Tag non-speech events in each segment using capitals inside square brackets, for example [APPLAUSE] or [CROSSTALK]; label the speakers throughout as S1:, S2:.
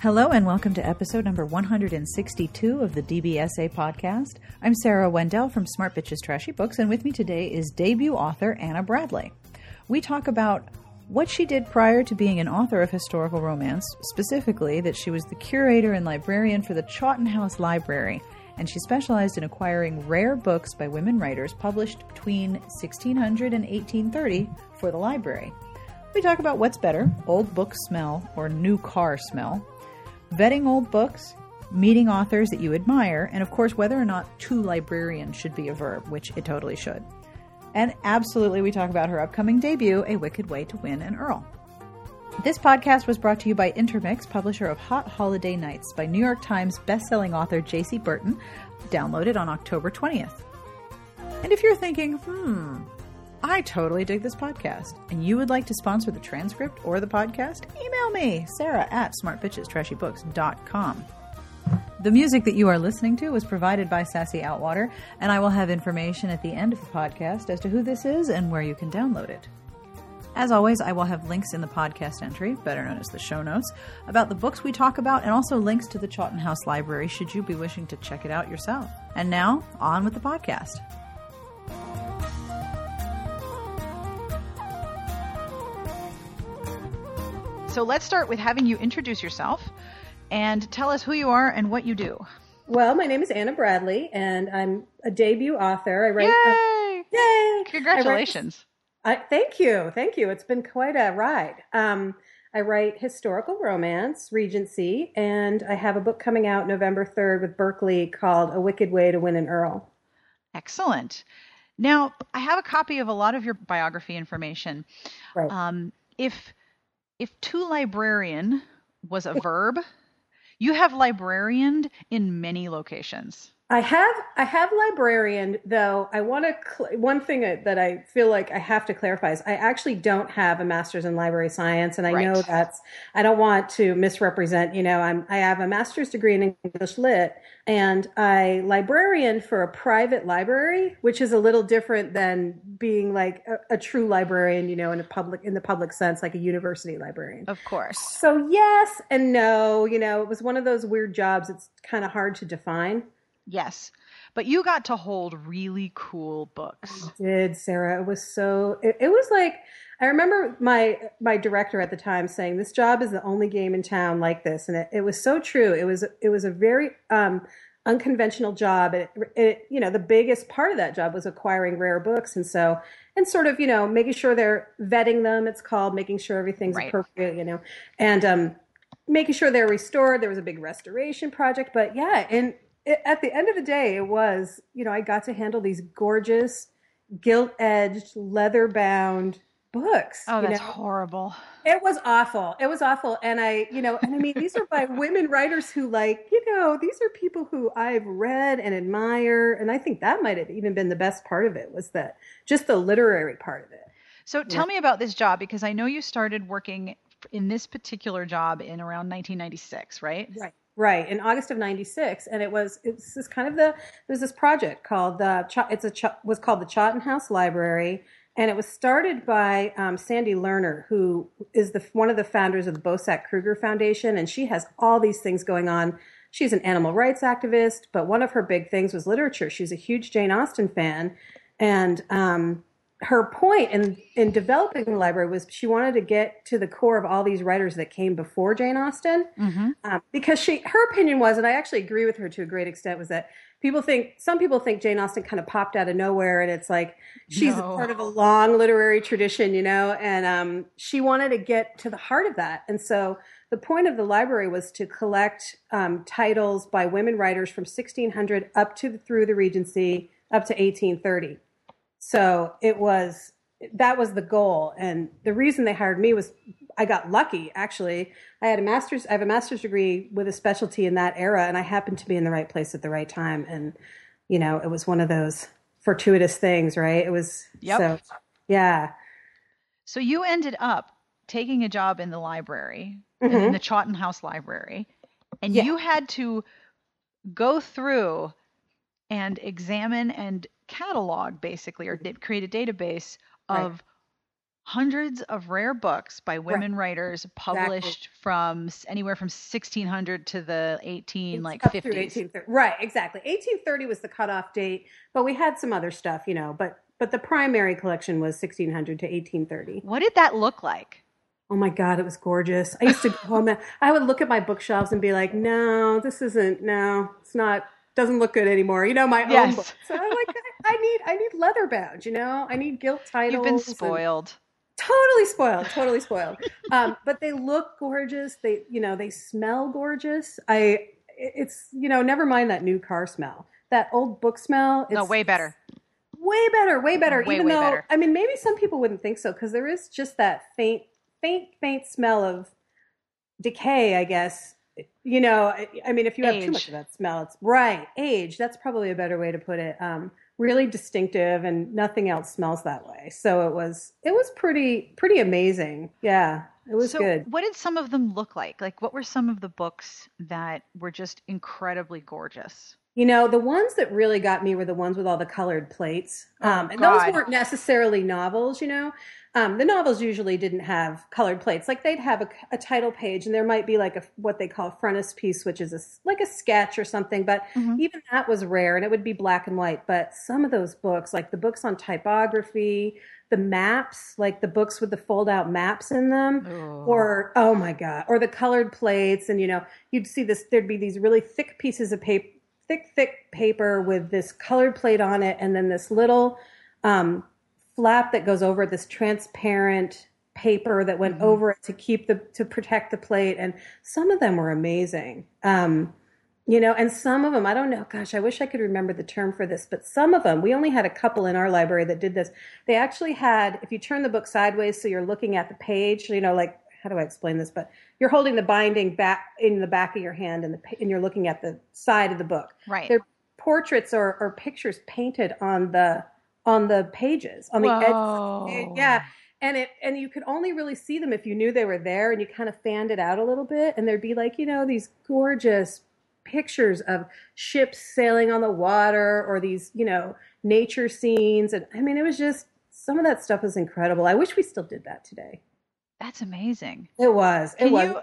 S1: Hello and welcome to episode number 162 of the DBSA podcast. I'm Sarah Wendell from Smart Bitches Trashy Books, and with me today is debut author Anna Bradley. We talk about what she did prior to being an author of historical romance, specifically that she was the curator and librarian for the Chawton House Library, and she specialized in acquiring rare books by women writers published between 1600 and 1830 for the library. We talk about what's better, old book smell or new car smell, vetting old books, meeting authors that you admire, and of course, whether or not to librarian should be a verb, which it totally should. And absolutely, we talk about her upcoming debut, A Wicked Way to Win an Earl. This podcast was brought to you by Intermix, publisher of Hot Holiday Nights, by New York Times bestselling author Jaci Burton, downloaded on October 20th. And if you're thinking, hmm, I totally dig this podcast, and you would like to sponsor the transcript or the podcast, email me, Sarah at smartbitchestrashybooks.com. The music that you are listening to was provided by Sassy Outwater, and I will have information at the end of the podcast as to who this is and where you can download it. As always, I will have links in the podcast entry, better known as the show notes, about the books we talk about and also links to the Chawton House Library should you be wishing to check it out yourself. And now, on with the podcast. So let's start with having you introduce yourself and tell us who you are and what you do.
S2: Well, my name is Anna Bradley, and I'm a debut author. I write.
S1: Yay!
S2: Uh, yay!
S1: Congratulations.
S2: I write, I, thank you, thank you. It's been quite a ride. Um, I write historical romance, Regency, and I have a book coming out November 3rd with Berkley called A Wicked Way to Win an Earl.
S1: Excellent. Now, I have a copy of a lot of your biography information.
S2: Right.
S1: Um, if if to librarian was a verb, you have librarianed in many locations.
S2: I have I have librarian though. I want to cl- one thing that I feel like I have to clarify is I actually don't have a master's in library science, and I
S1: Right.
S2: know that's I don't want to misrepresent. You know, I'm I have a master's degree in English Lit, and I librarian for a private library, which is a little different than being like a, a true librarian. You know, in a public in the public sense, like a university librarian.
S1: Of course.
S2: So yes and no. You know, it was one of those weird jobs. It's kind of hard to define.
S1: Yes. But you got to hold really cool books.
S2: did Sarah. It was so. It, it was like I remember my my director at the time saying, "This job is the only game in town like this," and it, it was so true. It was it was a very um, unconventional job. It, it you know the biggest part of that job was acquiring rare books, and so and sort of you know making sure they're vetting them. It's called making sure everything's
S1: Right.
S2: appropriate, you know, and um, making sure they're restored. There was a big restoration project, but yeah, and it, at the end of the day, it was you know I got to handle these gorgeous gilt edged, leather bound books.
S1: Oh, that's
S2: know?
S1: horrible.
S2: It was awful. It was awful. And I, you know, and I mean, these are by [LAUGHS] women writers who, like, you know, these are people who I've read and admire. And I think that might have even been the best part of it was that just the literary part of it.
S1: So tell me about this job because I know you started working in this particular job in around 1996, right?
S2: Right. Right. In August of 96. And it was, it was this kind of the, there's this project called the, it's a, was called the Chawton House Library. And it was started by um, Sandy Lerner, who is the one of the founders of the Bosack Kruger Foundation, and she has all these things going on. She's an animal rights activist, but one of her big things was literature. She's a huge Jane Austen fan, and um, her point in in developing the library was she wanted to get to the core of all these writers that came before Jane Austen,
S1: Mm-hmm.
S2: um, because she her opinion was, and I actually agree with her to a great extent, was that people think some people think Jane Austen kind of popped out of nowhere, and it's like she's
S1: No.
S2: part of a long literary tradition, you know, and um, she wanted to get to the heart of that, and so the point of the library was to collect um, titles by women writers from 1600 up to through the Regency up to 1830. So it was that was the goal, and the reason they hired me was I got lucky. Actually, I had a master's. I have a master's degree with a specialty in that era, and I happened to be in the right place at the right time. And you know, it was one of those fortuitous things, right? It was.
S1: Yep.
S2: So, yeah.
S1: So you ended up taking a job in the library, in
S2: Mhm.
S1: the Chawton House Library, and
S2: Yeah.
S1: you had to go through and examine and catalog basically or mm-hmm. did create a database
S2: Right.
S1: of hundreds of rare books by women right. writers published exactly. from anywhere from 1600 to the 18 it's like 50s.
S2: Right, exactly. 1830 was the cutoff date, but we had some other stuff, you know, but but the primary collection was 1600 to 1830.
S1: What did that look like?
S2: Oh my God, it was gorgeous. I used to go home and I would look at my bookshelves and be like, no, this isn't, no, it's not, doesn't look good anymore. You know, my yes. own. So I'm like, I need, I need leather bound, you know, I need gilt titles.
S1: You've been spoiled.
S2: Totally spoiled, totally spoiled. [LAUGHS] Um, but they look gorgeous. They, you know, they smell gorgeous. I, it's, you know, never mind that new car smell. That old book smell.
S1: It's, no, way better
S2: way better, way better. Way, even way though better. I mean, maybe some people wouldn't think so because there is just that faint faint, faint smell of decay, I guess. You know, I mean, if you have age. too much of that smell, it's right. Age, that's probably a better way to put it. Um, really distinctive and nothing else smells that way. So it was, it was pretty, pretty amazing. Yeah. It was
S1: so
S2: good.
S1: What did some of them look like? Like, what were some of the books that were just incredibly gorgeous?
S2: You know, the ones that really got me were the ones with all the colored plates. Oh, um, and God. those weren't necessarily novels, you know. Um, the novels usually didn't have colored plates. Like they'd have a, a, title page, and there might be like a what they call a frontispiece, which is a, like a sketch or something. But mm-hmm. even that was rare, and it would be black and white. But some of those books, like the books on typography, the maps, like the books with the fold out maps in them, or oh my god, or the colored plates, and you know, you'd see this. There'd be these really thick pieces of paper, thick, thick paper with this colored plate on it, and then this little. Um, flap that goes over this transparent paper that went mm-hmm. over it to keep the to protect the plate and some of them were amazing. Um, you know and some of them i don't know gosh i wish i could remember the term for this but some of them we only had a couple in our library that did this. They actually had if you turn the book sideways so you're looking at the page you know like how do i explain this? But you're holding the binding back in the back of your hand and the and you're looking at the side of the book.
S1: Right.
S2: They're portraits or, or pictures painted on the on the pages on the Whoa. edge. Yeah. And it and you could only really see them if you knew they were there and you kind of fanned it out a little bit and there'd be like, you know, these gorgeous pictures of ships sailing on the water or these, you know, nature scenes and I mean it was just some of that stuff was incredible. I wish we still did that today.
S1: That's amazing.
S2: It was. It
S1: can
S2: was.
S1: You,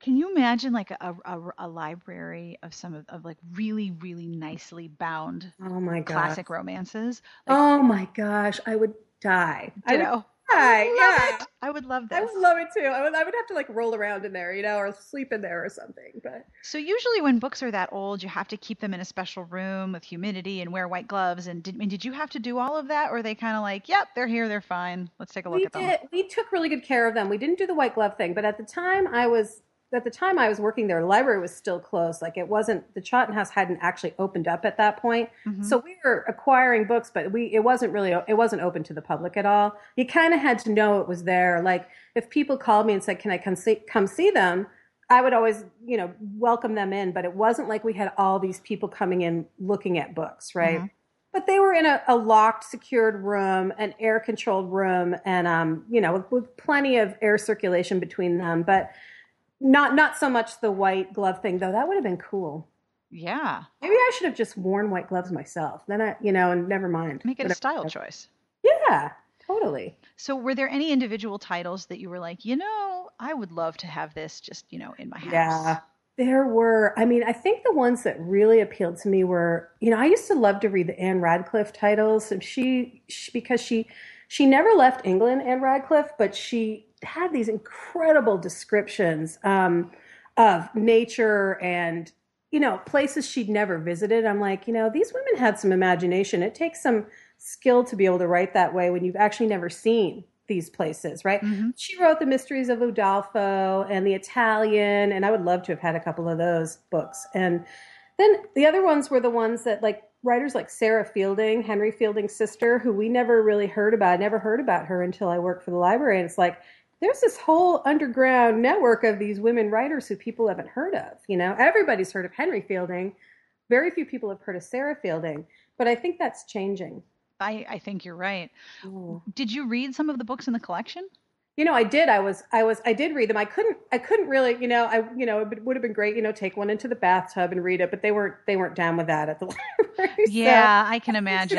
S1: can you imagine like a, a, a, library of some of, of like really, really nicely bound
S2: oh my
S1: God. classic romances?
S2: Like, oh my gosh, I would die. I know.
S1: I yeah. I would love this.
S2: I would love it too. I would, I would have to like roll around in there, you know, or sleep in there or something. But
S1: so usually when books are that old, you have to keep them in a special room with humidity and wear white gloves. And did, I mean, did you have to do all of that, or they kind of like, yep, they're here, they're fine. Let's take a look
S2: we
S1: at them.
S2: We took really good care of them. We didn't do the white glove thing, but at the time I was at the time I was working there, the library was still closed. Like it wasn't the Chawton House hadn't actually opened up at that point. Mm-hmm. So we were acquiring books, but we it wasn't really it wasn't open to the public at all. You kind of had to know it was there. Like if people called me and said, "Can I come see come see them?" I would always, you know, welcome them in, but it wasn't like we had all these people coming in looking at books, right? Mm-hmm. But they were in a, a, locked, secured room, an air controlled room, and um, you know, with, with plenty of air circulation between them. But not not so much the white glove thing though. That would have been cool.
S1: Yeah.
S2: Maybe I should have just worn white gloves myself. Then I, you know, and never mind.
S1: Make it Whatever. a style choice.
S2: Yeah, totally.
S1: So, were there any individual titles that you were like, you know, I would love to have this just, you know, in my house?
S2: Yeah. There were, I mean, I think the ones that really appealed to me were, you know, I used to love to read the Ann Radcliffe titles. And she, she because she, she never left England, Ann Radcliffe, but she had these incredible descriptions um, of nature and you know places she'd never visited. I'm like, you know, these women had some imagination. It takes some skill to be able to write that way when you've actually never seen these places, right? Mm-hmm. She wrote The Mysteries of Udolpho and The Italian, and I would love to have had a couple of those books. And then the other ones were the ones that like writers like Sarah Fielding, Henry Fielding's sister, who we never really heard about. I never heard about her until I worked for the library. And it's like there's this whole underground network of these women writers who people haven't heard of. You know, everybody's heard of Henry Fielding. Very few people have heard of Sarah Fielding, but I think that's changing.
S1: I, I think you're right. Ooh. Did you read some of the books in the collection?
S2: You know, I did. I was, I was, I did read them. I couldn't, I couldn't really, you know, I, you know, it would have been great, you know, take one into the bathtub and read it, but they weren't, they weren't down with that at the [LAUGHS] library.
S1: Yeah, so I can [LAUGHS] imagine.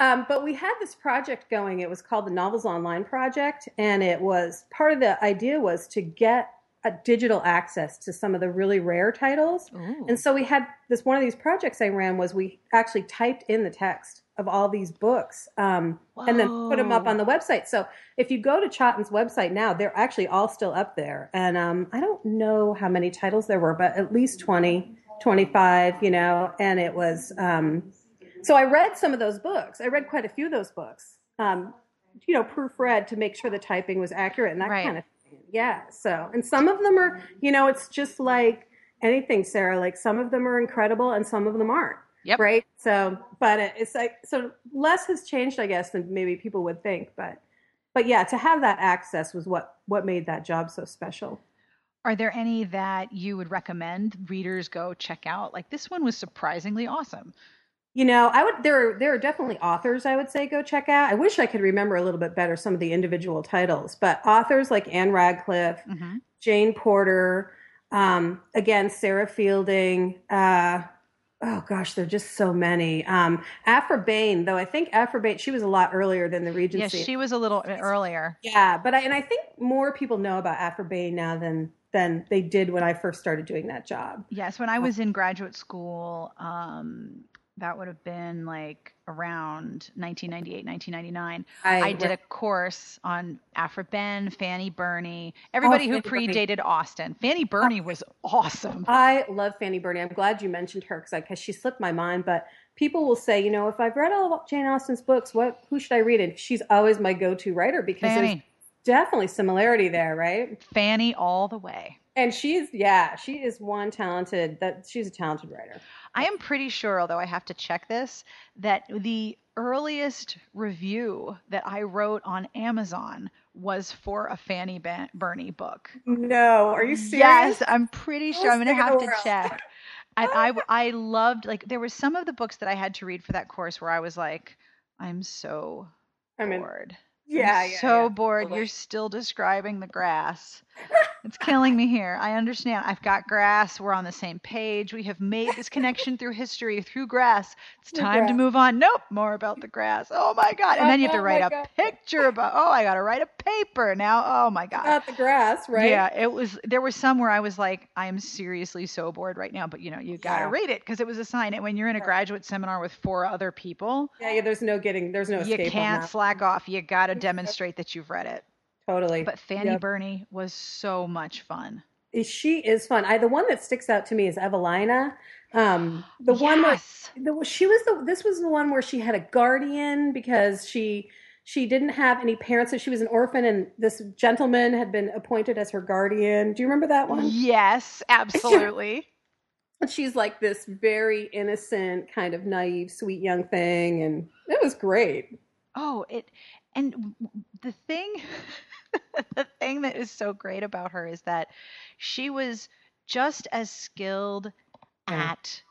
S2: Um, but we had this project going. It was called the Novels Online Project, and it was part of the idea was to get a digital access to some of the really rare titles.
S1: Ooh.
S2: And so we had this one of these projects I ran was we actually typed in the text of all these books um, and then put them up on the website. So if you go to Chawton's website now, they're actually all still up there. And um, I don't know how many titles there were, but at least 20, 25, you know, and it was. Um, so I read some of those books. I read quite a few of those books, um, you know, proofread to make sure the typing was accurate and that
S1: Right.
S2: kind of thing. Yeah. So, and some of them are, you know, it's just like anything, Sarah. Like some of them are incredible and some of them aren't.
S1: Yep.
S2: Right. So, but it's like, so less has changed, I guess, than maybe people would think. But, but yeah, to have that access was what, what made that job so special.
S1: Are there any that you would recommend readers go check out? Like this one was surprisingly awesome.
S2: You know, I would there are there are definitely authors I would say go check out. I wish I could remember a little bit better some of the individual titles, but authors like Ann Radcliffe,
S1: hmm
S2: Jane Porter, um, again Sarah Fielding. Uh, oh gosh, there are just so many. Um, Aphra Behn, though I think Aphra Behn she was a lot earlier than the Regency.
S1: she was a little bit earlier.
S2: yeah, but I, and I think more people know about Aphra Behn now than than they did when I first started doing that job.
S1: Yes, when I was in graduate school, um, that would have been like around 1998, 1999. I did a course on Aphra Behn, Fanny Burney, oh, everybody who
S2: Oh, Fanny Burney.
S1: predated Austen. Fanny Burney was awesome. [LAUGHS]
S2: I love Fanny Burney. I'm glad you mentioned her because because she slipped my mind. But people will say, you know, if I've read all of Jane Austen's books, what who should I read? And she's always my go-to writer because there's definitely similarity there, right?
S1: Fanny all the way.
S2: And she's yeah, she is one talented that she's a talented writer.
S1: I am pretty sure, although I have to check this, that the earliest review that I wrote on Amazon was for a Fanny Ban- Burney book.
S2: No, are you serious?
S1: Yes, I'm pretty sure. I'm going to have to check. And I, I loved, like, there were some of the books that I had to read for that course where I was like, I'm so
S2: I mean,
S1: bored.
S2: Yeah, yeah,
S1: so
S2: yeah.
S1: bored.
S2: Totally.
S1: You're still describing the grass. [LAUGHS] it's killing me here. I understand. I've got grass. We're on the same page. We have made this connection through history, through grass. It's
S2: Through
S1: time to move on. Nope, more about the grass. Oh my god! And oh then you have to
S2: Oh
S1: write
S2: my
S1: a
S2: God.
S1: picture about. Oh, I got to write a paper now. Oh my god.
S2: About the grass, right?
S1: Yeah, it was. There was some where I was like, I am seriously so bored right now. But you know, you got to
S2: Yeah.
S1: read it because it was a sign. And when you're in a graduate seminar with four other people,
S2: yeah, yeah. There's no getting. There's no
S1: you can't slack off. You got to demonstrate that you've read it.
S2: Totally.
S1: But Fanny
S2: Yep.
S1: Burney was so much fun.
S2: She is fun. I the one that sticks out to me is Evelina. Um, the one where
S1: yes.
S2: the, she was the this was the one where she had a guardian because she she didn't have any parents, so she was an orphan, and this gentleman had been appointed as her guardian. Do you remember that one?
S1: Yes, absolutely. [LAUGHS]
S2: And she's like this very innocent, kind of naive, sweet young thing, and it was great.
S1: oh, it and the thing [LAUGHS] the thing that is so great about her is that she was just as skilled
S2: Yeah.
S1: at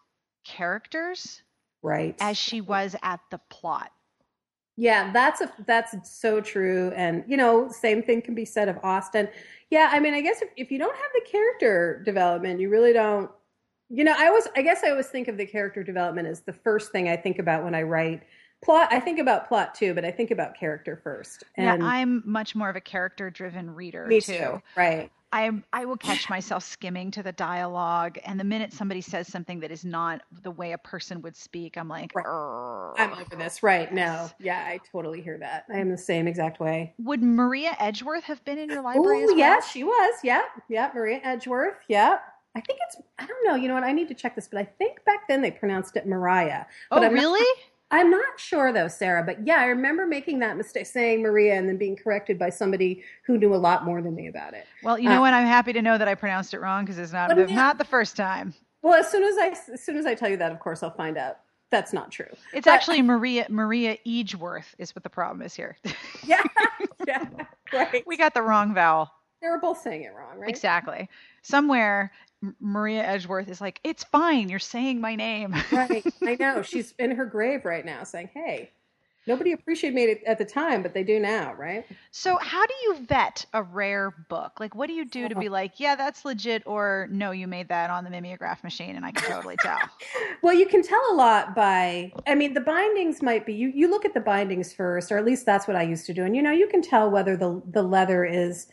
S1: characters
S2: Right.
S1: as she was at the plot.
S2: Yeah, that's a that's so true. And you know, same thing can be said of Austen. Yeah, I mean, I guess if, if you don't have the character development, you really don't. You know, I always I guess I always think of the character development as the first thing I think about when I write plot. I think about plot too, but I think about character first. And
S1: yeah, I'm much more of a character driven reader
S2: me
S1: too.
S2: too. Right.
S1: I I will catch myself skimming to the dialogue, and the minute somebody says something that is not the way a person would speak, I'm like,
S2: Right. I'm over this. Right. now. Yeah, I totally hear that. I am the same exact way.
S1: Would Maria Edgeworth have been in your library
S2: Oh,
S1: as well?
S2: yeah, she was. Yeah. Yeah. Maria Edgeworth. Yeah. I think it's, I don't know, you know what? I need to check this, but I think back then they pronounced it Mariah. But
S1: Oh,
S2: I'm not-
S1: really?
S2: I'm not sure though, Sarah, but yeah, I remember making that mistake, saying Maria, and then being corrected by somebody who knew a lot more than me about it.
S1: Well, you know
S2: Uh,
S1: what? I'm happy to know that I pronounced it wrong because it's not the, not the first time.
S2: Well, as soon as I, as soon as I tell you that, of course, I'll find out that's not true.
S1: It's
S2: But-
S1: actually Maria Maria Edgeworth is what the problem is here. [LAUGHS]
S2: Yeah, yeah, [LAUGHS] right.
S1: we got the wrong vowel.
S2: They were both saying it wrong, right?
S1: Exactly. Somewhere Maria Edgeworth is like, "It's fine. You're saying my name." [LAUGHS]
S2: Right. I know. She's in her grave right now, saying, "Hey." Nobody appreciated it at the time, but they do now, right?
S1: So, how do you vet a rare book? Like, what do you do to be oh. like, yeah, that's legit, or no, you made that on the mimeograph machine, and I can totally tell? [LAUGHS]
S2: well, you can tell a lot by, I mean, the bindings might be, you, you look at the bindings first, or at least that's what I used to do. And, you know, you can tell whether the, the leather is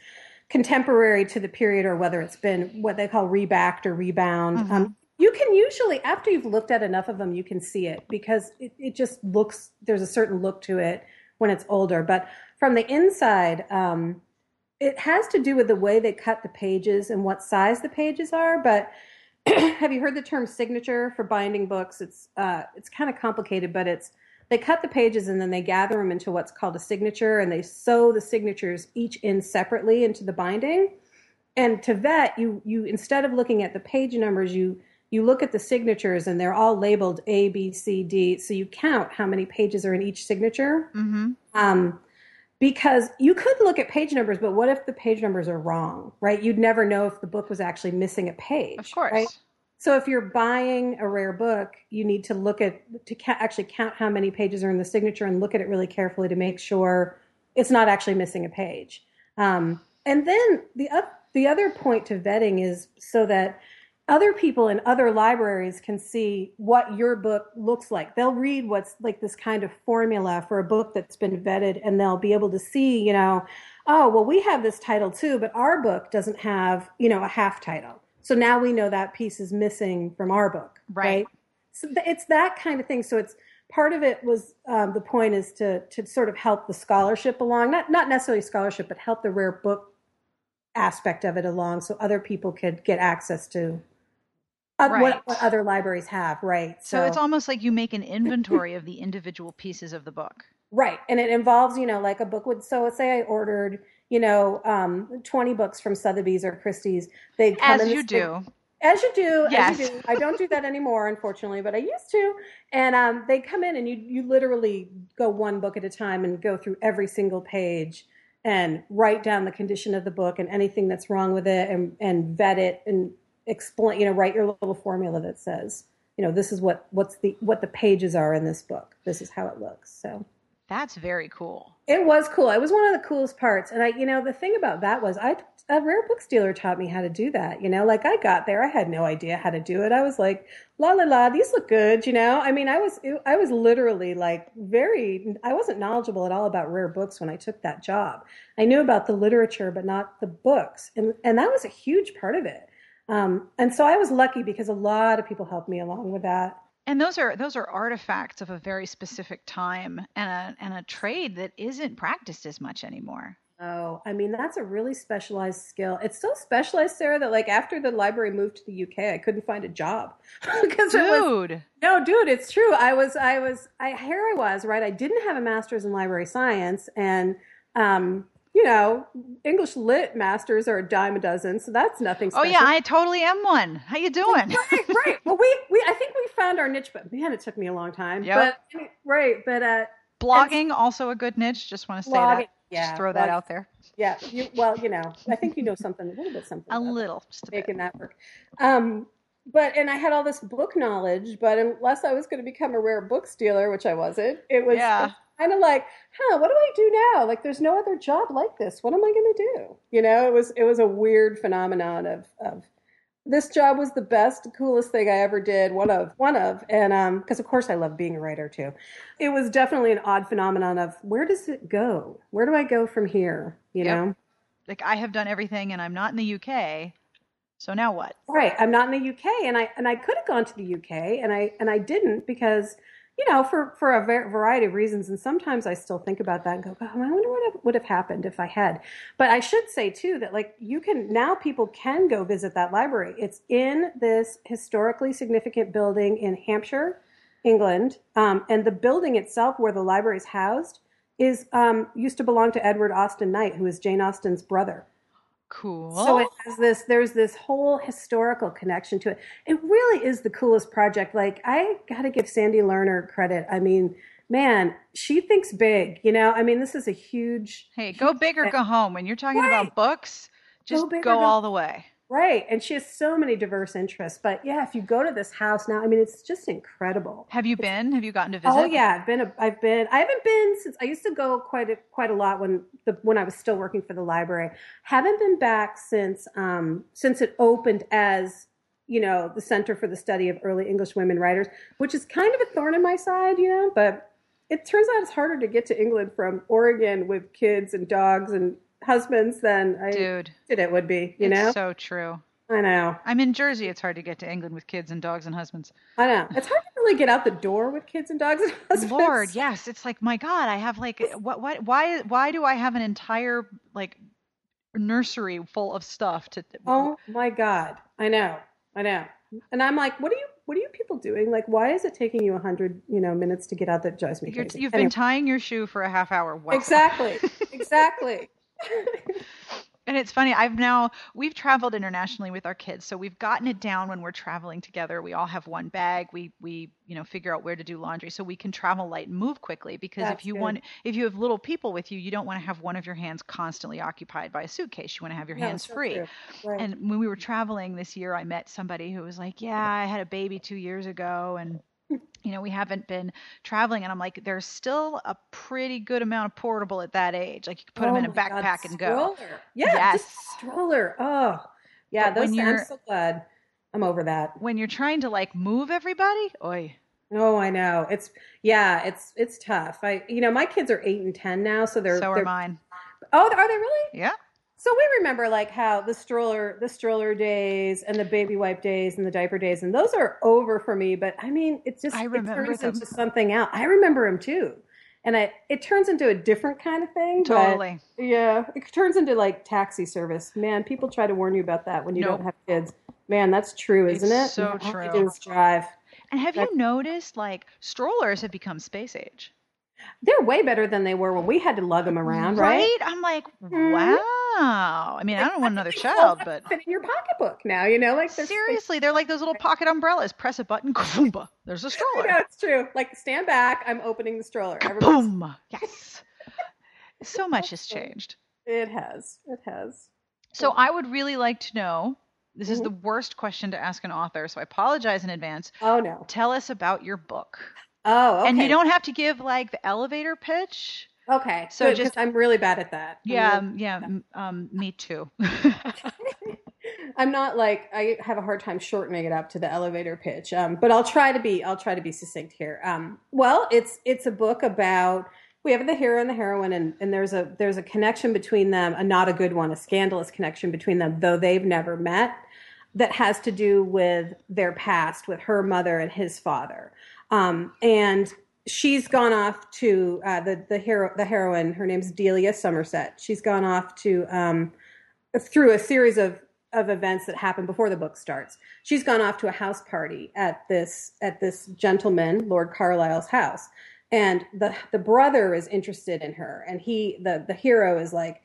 S2: contemporary to the period or whether it's been what they call rebacked or rebound. Mm-hmm. Um, you can usually, after you've looked at enough of them, you can see it because it, it just looks, there's a certain look to it when it's older. But from the inside, um, it has to do with the way they cut the pages and what size the pages are. But [CLEARS THROAT] have you heard the term signature for binding books? It's uh, it's kind of complicated, but it's they cut the pages and then they gather them into what's called a signature, and they sew the signatures each in separately into the binding. And to vet, you you instead of looking at the page numbers, you you look at the signatures and they're all labeled A, B, C, D. So you count how many pages are in each signature. Mm-hmm. Um, because you could look at page numbers, but what if the page numbers are wrong, right? You'd never know if the book was actually missing a page.
S1: Of course.
S2: Right? So if you're buying a rare book, you need to look at to ca- actually count how many pages are in the signature and look at it really carefully to make sure it's not actually missing a page. Um, and then the uh, the other point to vetting is so that other people in other libraries can see what your book looks like. They'll read what's like this kind of formula for a book that's been vetted and they'll be able to see, you know, oh, well, we have this title too, but our book doesn't have, you know, a half title. So now we know that piece is missing from our book. Right. right? So it's that kind of thing. So it's part of it was um, the point is to to sort of help the scholarship along, not not necessarily scholarship, but help the rare book aspect of it along so other people could get access to uh, right. what, what, other libraries have, right?
S1: So, so, it's almost like you make an inventory of the individual pieces of the book.
S2: Right. And it involves, you know, like a book would, so say I ordered, you know, um, 20 books from Sotheby's or Christie's.
S1: They come As you do.
S2: As you do, yes. as you do. I don't do that [LAUGHS] anymore, unfortunately, but I used to. And um, they come in and you, you literally go one book at a time and go through every single page and write down the condition of the book and anything that's wrong with it and, and vet it and explain, you know, write your little formula that says, you know, this is what what's the what the pages are in this book. This is how it looks. So
S1: that's very cool.
S2: It was cool. It was one of the coolest parts. And I, you know, the thing about that was I a rare books dealer taught me how to do that. You know, like I got there, I had no idea how to do it. I was like, la la la, these look good. You know, I mean, I was I was literally like very. I wasn't knowledgeable at all about rare books when I took that job. I knew about the literature, but not the books, and and that was a huge part of it. Um, and so I was lucky because a lot of people helped me along with that.
S1: And those are those are artifacts of a very specific time and a and a trade that isn't practiced as much anymore.
S2: Oh, I mean that's a really specialized skill. It's so specialized, Sarah, that like after the library moved to the UK, I couldn't find a job [LAUGHS]
S1: because dude,
S2: was, no, dude, it's true. I was, I was, I here I was, right? I didn't have a master's in library science, and um, you know, English lit masters are a dime a dozen, so that's nothing special.
S1: Oh yeah, I totally am one. How you doing?
S2: right, right. [LAUGHS] Well, we, we I think we found our niche, but man, it took me a long time. Yep. But right, but uh
S1: blogging also a good niche. Just want to say blogging, that. Yeah, just throw that out there.
S2: Yeah. You, well, you know, I think you know something, a little bit something.
S1: a little,
S2: just a making bit. that work. Um, but and I had all this book knowledge, but unless I was going to become a rare book dealer, which I wasn't, it was yeah kind of like, huh, what do I do now? Like, there's no other job like this. What am I going to do? You know, it was it was a weird phenomenon of of this job was the best, coolest thing I ever did. One of one of, and um, because of course I love being a writer too. It was definitely an odd phenomenon of where does it go? Where do I go from here? You yep. know,
S1: like I have done everything, and I'm not in the UK. So now what?
S2: Right, I'm not in the UK, and I and I could have gone to the UK, and I and I didn't because you know, for, for a variety of reasons. And sometimes I still think about that and go, God, I wonder what would have happened if I had. But I should say too that like you can now people can go visit that library. It's in this historically significant building in Hampshire, England, um, and the building itself where the library is housed is um, used to belong to Edward Austen Knight, who is Jane Austen's brother.
S1: Cool.
S2: So it has this, there's this whole historical connection to it. It really is the coolest project. Like, I got to give Sandy Lerner credit. I mean, man, she thinks big, you know? I mean, this is a huge.
S1: Hey, go big or go home. When you're talking right. about books, just go, go all the way.
S2: Right. And she has so many diverse interests. But yeah, if you go to this house now, I mean, it's just incredible.
S1: Have you been? Have you gotten to visit?
S2: Oh yeah, I've been. A, I've been. I haven't been since I used to go quite a, quite a lot when the when I was still working for the library. Haven't been back since um, since it opened as you know the Center for the Study of Early English Women Writers, which is kind of a thorn in my side, you know. But it turns out it's harder to get to England from Oregon with kids and dogs and husbands than I
S1: Dude.
S2: did it would be. You
S1: it's
S2: know.
S1: so true.
S2: I know.
S1: I'm in Jersey. It's hard to get to England with kids and dogs and husbands.
S2: I know. It's hard to really get out the door with kids and dogs and [LAUGHS] husbands.
S1: Lord, yes. It's like my God. I have like what? What? Why? Why do I have an entire like nursery full of stuff to?
S2: Oh my God. I know. I know. And I'm like, what are you? What are you people doing? Like, why is it taking you a hundred, you know, minutes to get out? That drives me
S1: You're,
S2: crazy.
S1: you've
S2: Anyway.
S1: been tying your shoe for a half hour. Wow.
S2: exactly, [LAUGHS] exactly.
S1: And it's funny, I've now we've traveled internationally with our kids, so we've gotten it down when we're traveling together. We all have one bag. We we you know figure out where to do laundry so we can travel light and move quickly. Because
S2: That's
S1: if you
S2: good.
S1: want, if you have little people with you, you don't want to have one of your hands constantly occupied by a suitcase. You want to have your
S2: No,
S1: hands
S2: so
S1: free.
S2: Right.
S1: And when we were traveling this year, I met somebody who was like, "Yeah, I had a baby two years ago, and you know we haven't been traveling." And I'm like, "There's still a pretty good amount of portable at that age. Like you could put them
S2: Oh
S1: in a
S2: oh God,
S1: backpack and go."
S2: Yeah,
S1: Yes.
S2: stroller. Oh, yeah.
S1: But
S2: Those, I'm so glad. I'm over that.
S1: When you're trying to like move everybody, oi.
S2: Oh, I know. It's yeah. It's it's tough. I you know my kids are eight and ten now, so they're
S1: so are
S2: they're,
S1: mine.
S2: oh are they really?
S1: Yeah.
S2: So we remember like how the stroller, the stroller days, and the baby wipe days, and the diaper days, and those are over for me. But I mean, it's just
S1: I
S2: it turns
S1: them.
S2: into something else. I remember them too, and I it turns into a different kind of thing. but-
S1: Totally.
S2: yeah, it turns into like taxi service. Man, people try to warn you about that when you
S1: Nope.
S2: don't have kids. Man, that's true, isn't
S1: It's
S2: it?
S1: so
S2: you
S1: true.
S2: drive.
S1: And have
S2: That-
S1: you noticed like strollers have become space age?
S2: They're way better than they were when we had to lug them around, right?
S1: I'm like,
S2: Mhm.
S1: wow. I mean, I don't want another child, but
S2: fit in your pocketbook now. You know, like
S1: seriously, they're like those little pocket umbrellas. Press a button, [LAUGHS] kaboomba. There's a stroller.
S2: know it's true. Like stand back. I'm opening the stroller.
S1: Boom. [LAUGHS] Yes. So much has changed.
S2: It has. It has.
S1: So I would really like to know. This is
S2: Mhm.
S1: the worst question to ask an author, so I apologize in advance.
S2: Oh no.
S1: Tell us about your book.
S2: Oh, okay.
S1: And you don't have to give like the elevator pitch.
S2: Okay.
S1: So
S2: good,
S1: just
S2: I'm really bad at that.
S1: Yeah,
S2: really-
S1: um, yeah, um, me too. [LAUGHS] [LAUGHS]
S2: I'm not like I have a hard time shortening it up to the elevator pitch. Um, but I'll try to be I'll try to be succinct here. Um, well, it's it's a book about we have the hero and the heroine, and, and there's a there's a connection between them, a not a good one, a scandalous connection between them, though they've never met. That has to do with their past, with her mother and his father, um, and she's gone off to uh, the the hero the heroine. Her name's Delia Somerset. She's gone off to um, through a series of of events that happen before the book starts. She's gone off to a house party at this at this gentleman, Lord Carlisle's house. And the the brother is interested in her and he the the hero is like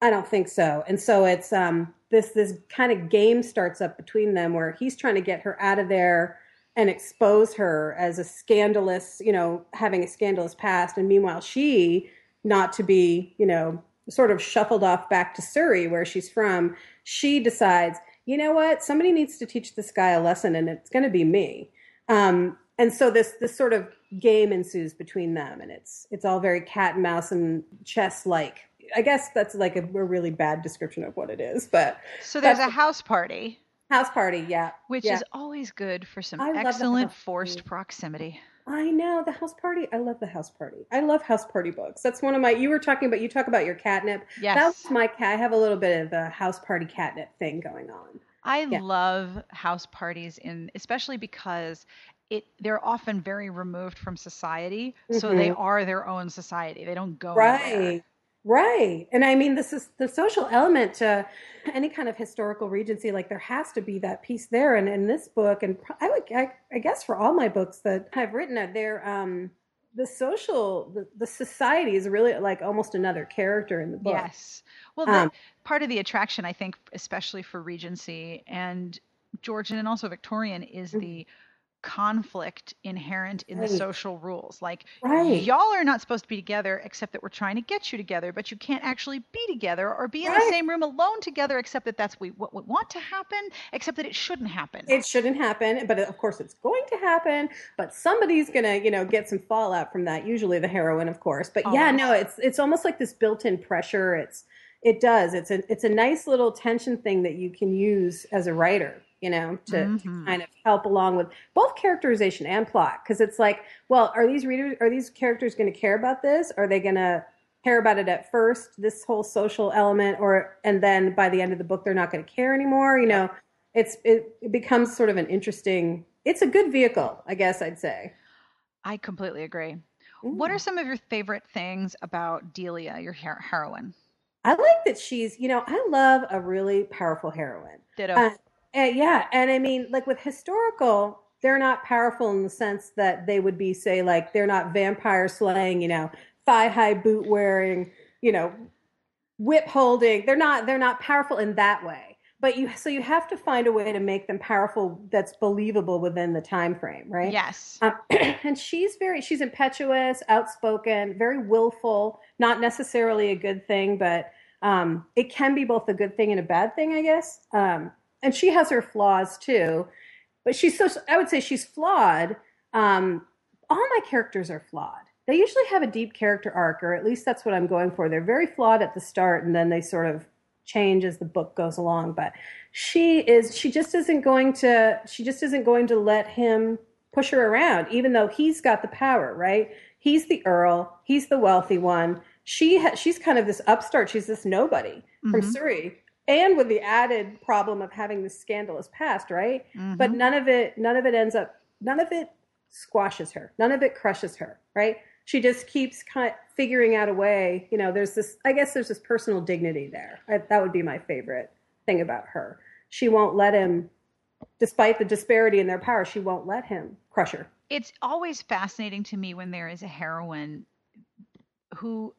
S2: I don't think so. And so it's um this this kind of game starts up between them where he's trying to get her out of there and expose her as a scandalous, you know, having a scandalous past and meanwhile she not to be, you know, sort of shuffled off back to Surrey where she's from, she decides, you know what, somebody needs to teach this guy a lesson and it's going to be me. Um, and so this this sort of game ensues between them and it's it's all very cat and mouse and chess like. I guess that's like a, a really bad description of what it is, but
S1: so there's a house party,
S2: house party, yeah.
S1: which
S2: yeah.
S1: is always good for some
S2: I
S1: excellent forced
S2: party.
S1: proximity.
S2: I know the house party. I love the house party. I love house party books. That's one of my. You were talking about. You talk about your catnip.
S1: Yes.
S2: That was my cat. I have a little bit of a house party catnip thing going on.
S1: I
S2: Yeah.
S1: love house parties in especially because it they're often very removed from society, so they mm-hmm. are their own society. They don't go anywhere.
S2: Right. Right. And I mean, this is the social element to any kind of historical regency. Like there has to be that piece there. And in this book, and I would, I, I guess for all my books that I've written, uh, they're, um, the social, the, the society is really like almost another character in the book.
S1: Yes. Well, the,
S2: Um,
S1: part of the attraction, I think, especially for Regency and Georgian and also Victorian, is
S2: Mm-hmm.
S1: the conflict inherent in
S2: Right.
S1: the social rules. Like
S2: Right.
S1: y'all are not supposed to be together except that we're trying to get you together, but you can't actually be together or be in the same room alone together except that that's we, what we want to happen, except that it shouldn't happen.
S2: It shouldn't happen, but of course it's going to happen. But somebody's gonna, you know, get some fallout from that. Usually the heroine, of course. But yeah, no, it's it's almost like this built-in pressure. It's it does. It's a it's a nice little tension thing that you can use as a writer, you know, to,
S1: Mhm.
S2: to kind of help along with both characterization and plot. Because it's like, well, are these readers are these characters going to care about this? Are they going to care about it at first, this whole social element, or and then by the end of the book they're not going to care anymore? You know, it's it, it becomes sort of an interesting. It's a good vehicle, I guess I'd say.
S1: I completely agree. What are some of your favorite things about Delia, your her- heroine?
S2: I like that she's, you know, I love a really powerful heroine.
S1: Ditto.
S2: Uh, and yeah, and I mean, like with historical, they're not powerful in the sense that they would be, say, like they're not vampire slaying, you know, thigh high boot wearing, you know, whip holding. They're not they're not powerful in that way. But you so you have to find a way to make them powerful that's believable within the time frame, right?
S1: yes.
S2: Um, [CLEARS THROAT] and she's very she's impetuous, outspoken, very willful. Not necessarily a good thing, but um, it can be both a good thing and a bad thing, I guess. Um, and she has her flaws too, but she's so I would say she's flawed. Um, all my characters are flawed. They usually have a deep character arc, or at least that's what I'm going for. They're very flawed at the start, and then they sort of change as the book goes along. But she is she just isn't going to she just isn't going to let him push her around, even though he's got the power, right? He's the earl, he's the wealthy one. She ha- she's kind of this upstart. She's this nobody from
S1: Mhm.
S2: Surrey, and with the added problem of having this scandalous past, right? But
S1: Mhm.
S2: none of it none of it ends up none of it squashes her. None of it crushes her, right? She just keeps kind of figuring out a way. You know, there's this. I guess there's this personal dignity there. I, that would be my favorite thing about her. She won't let him, despite the disparity in their power. She won't let him crush her.
S1: it's always fascinating to me when there is a heroine who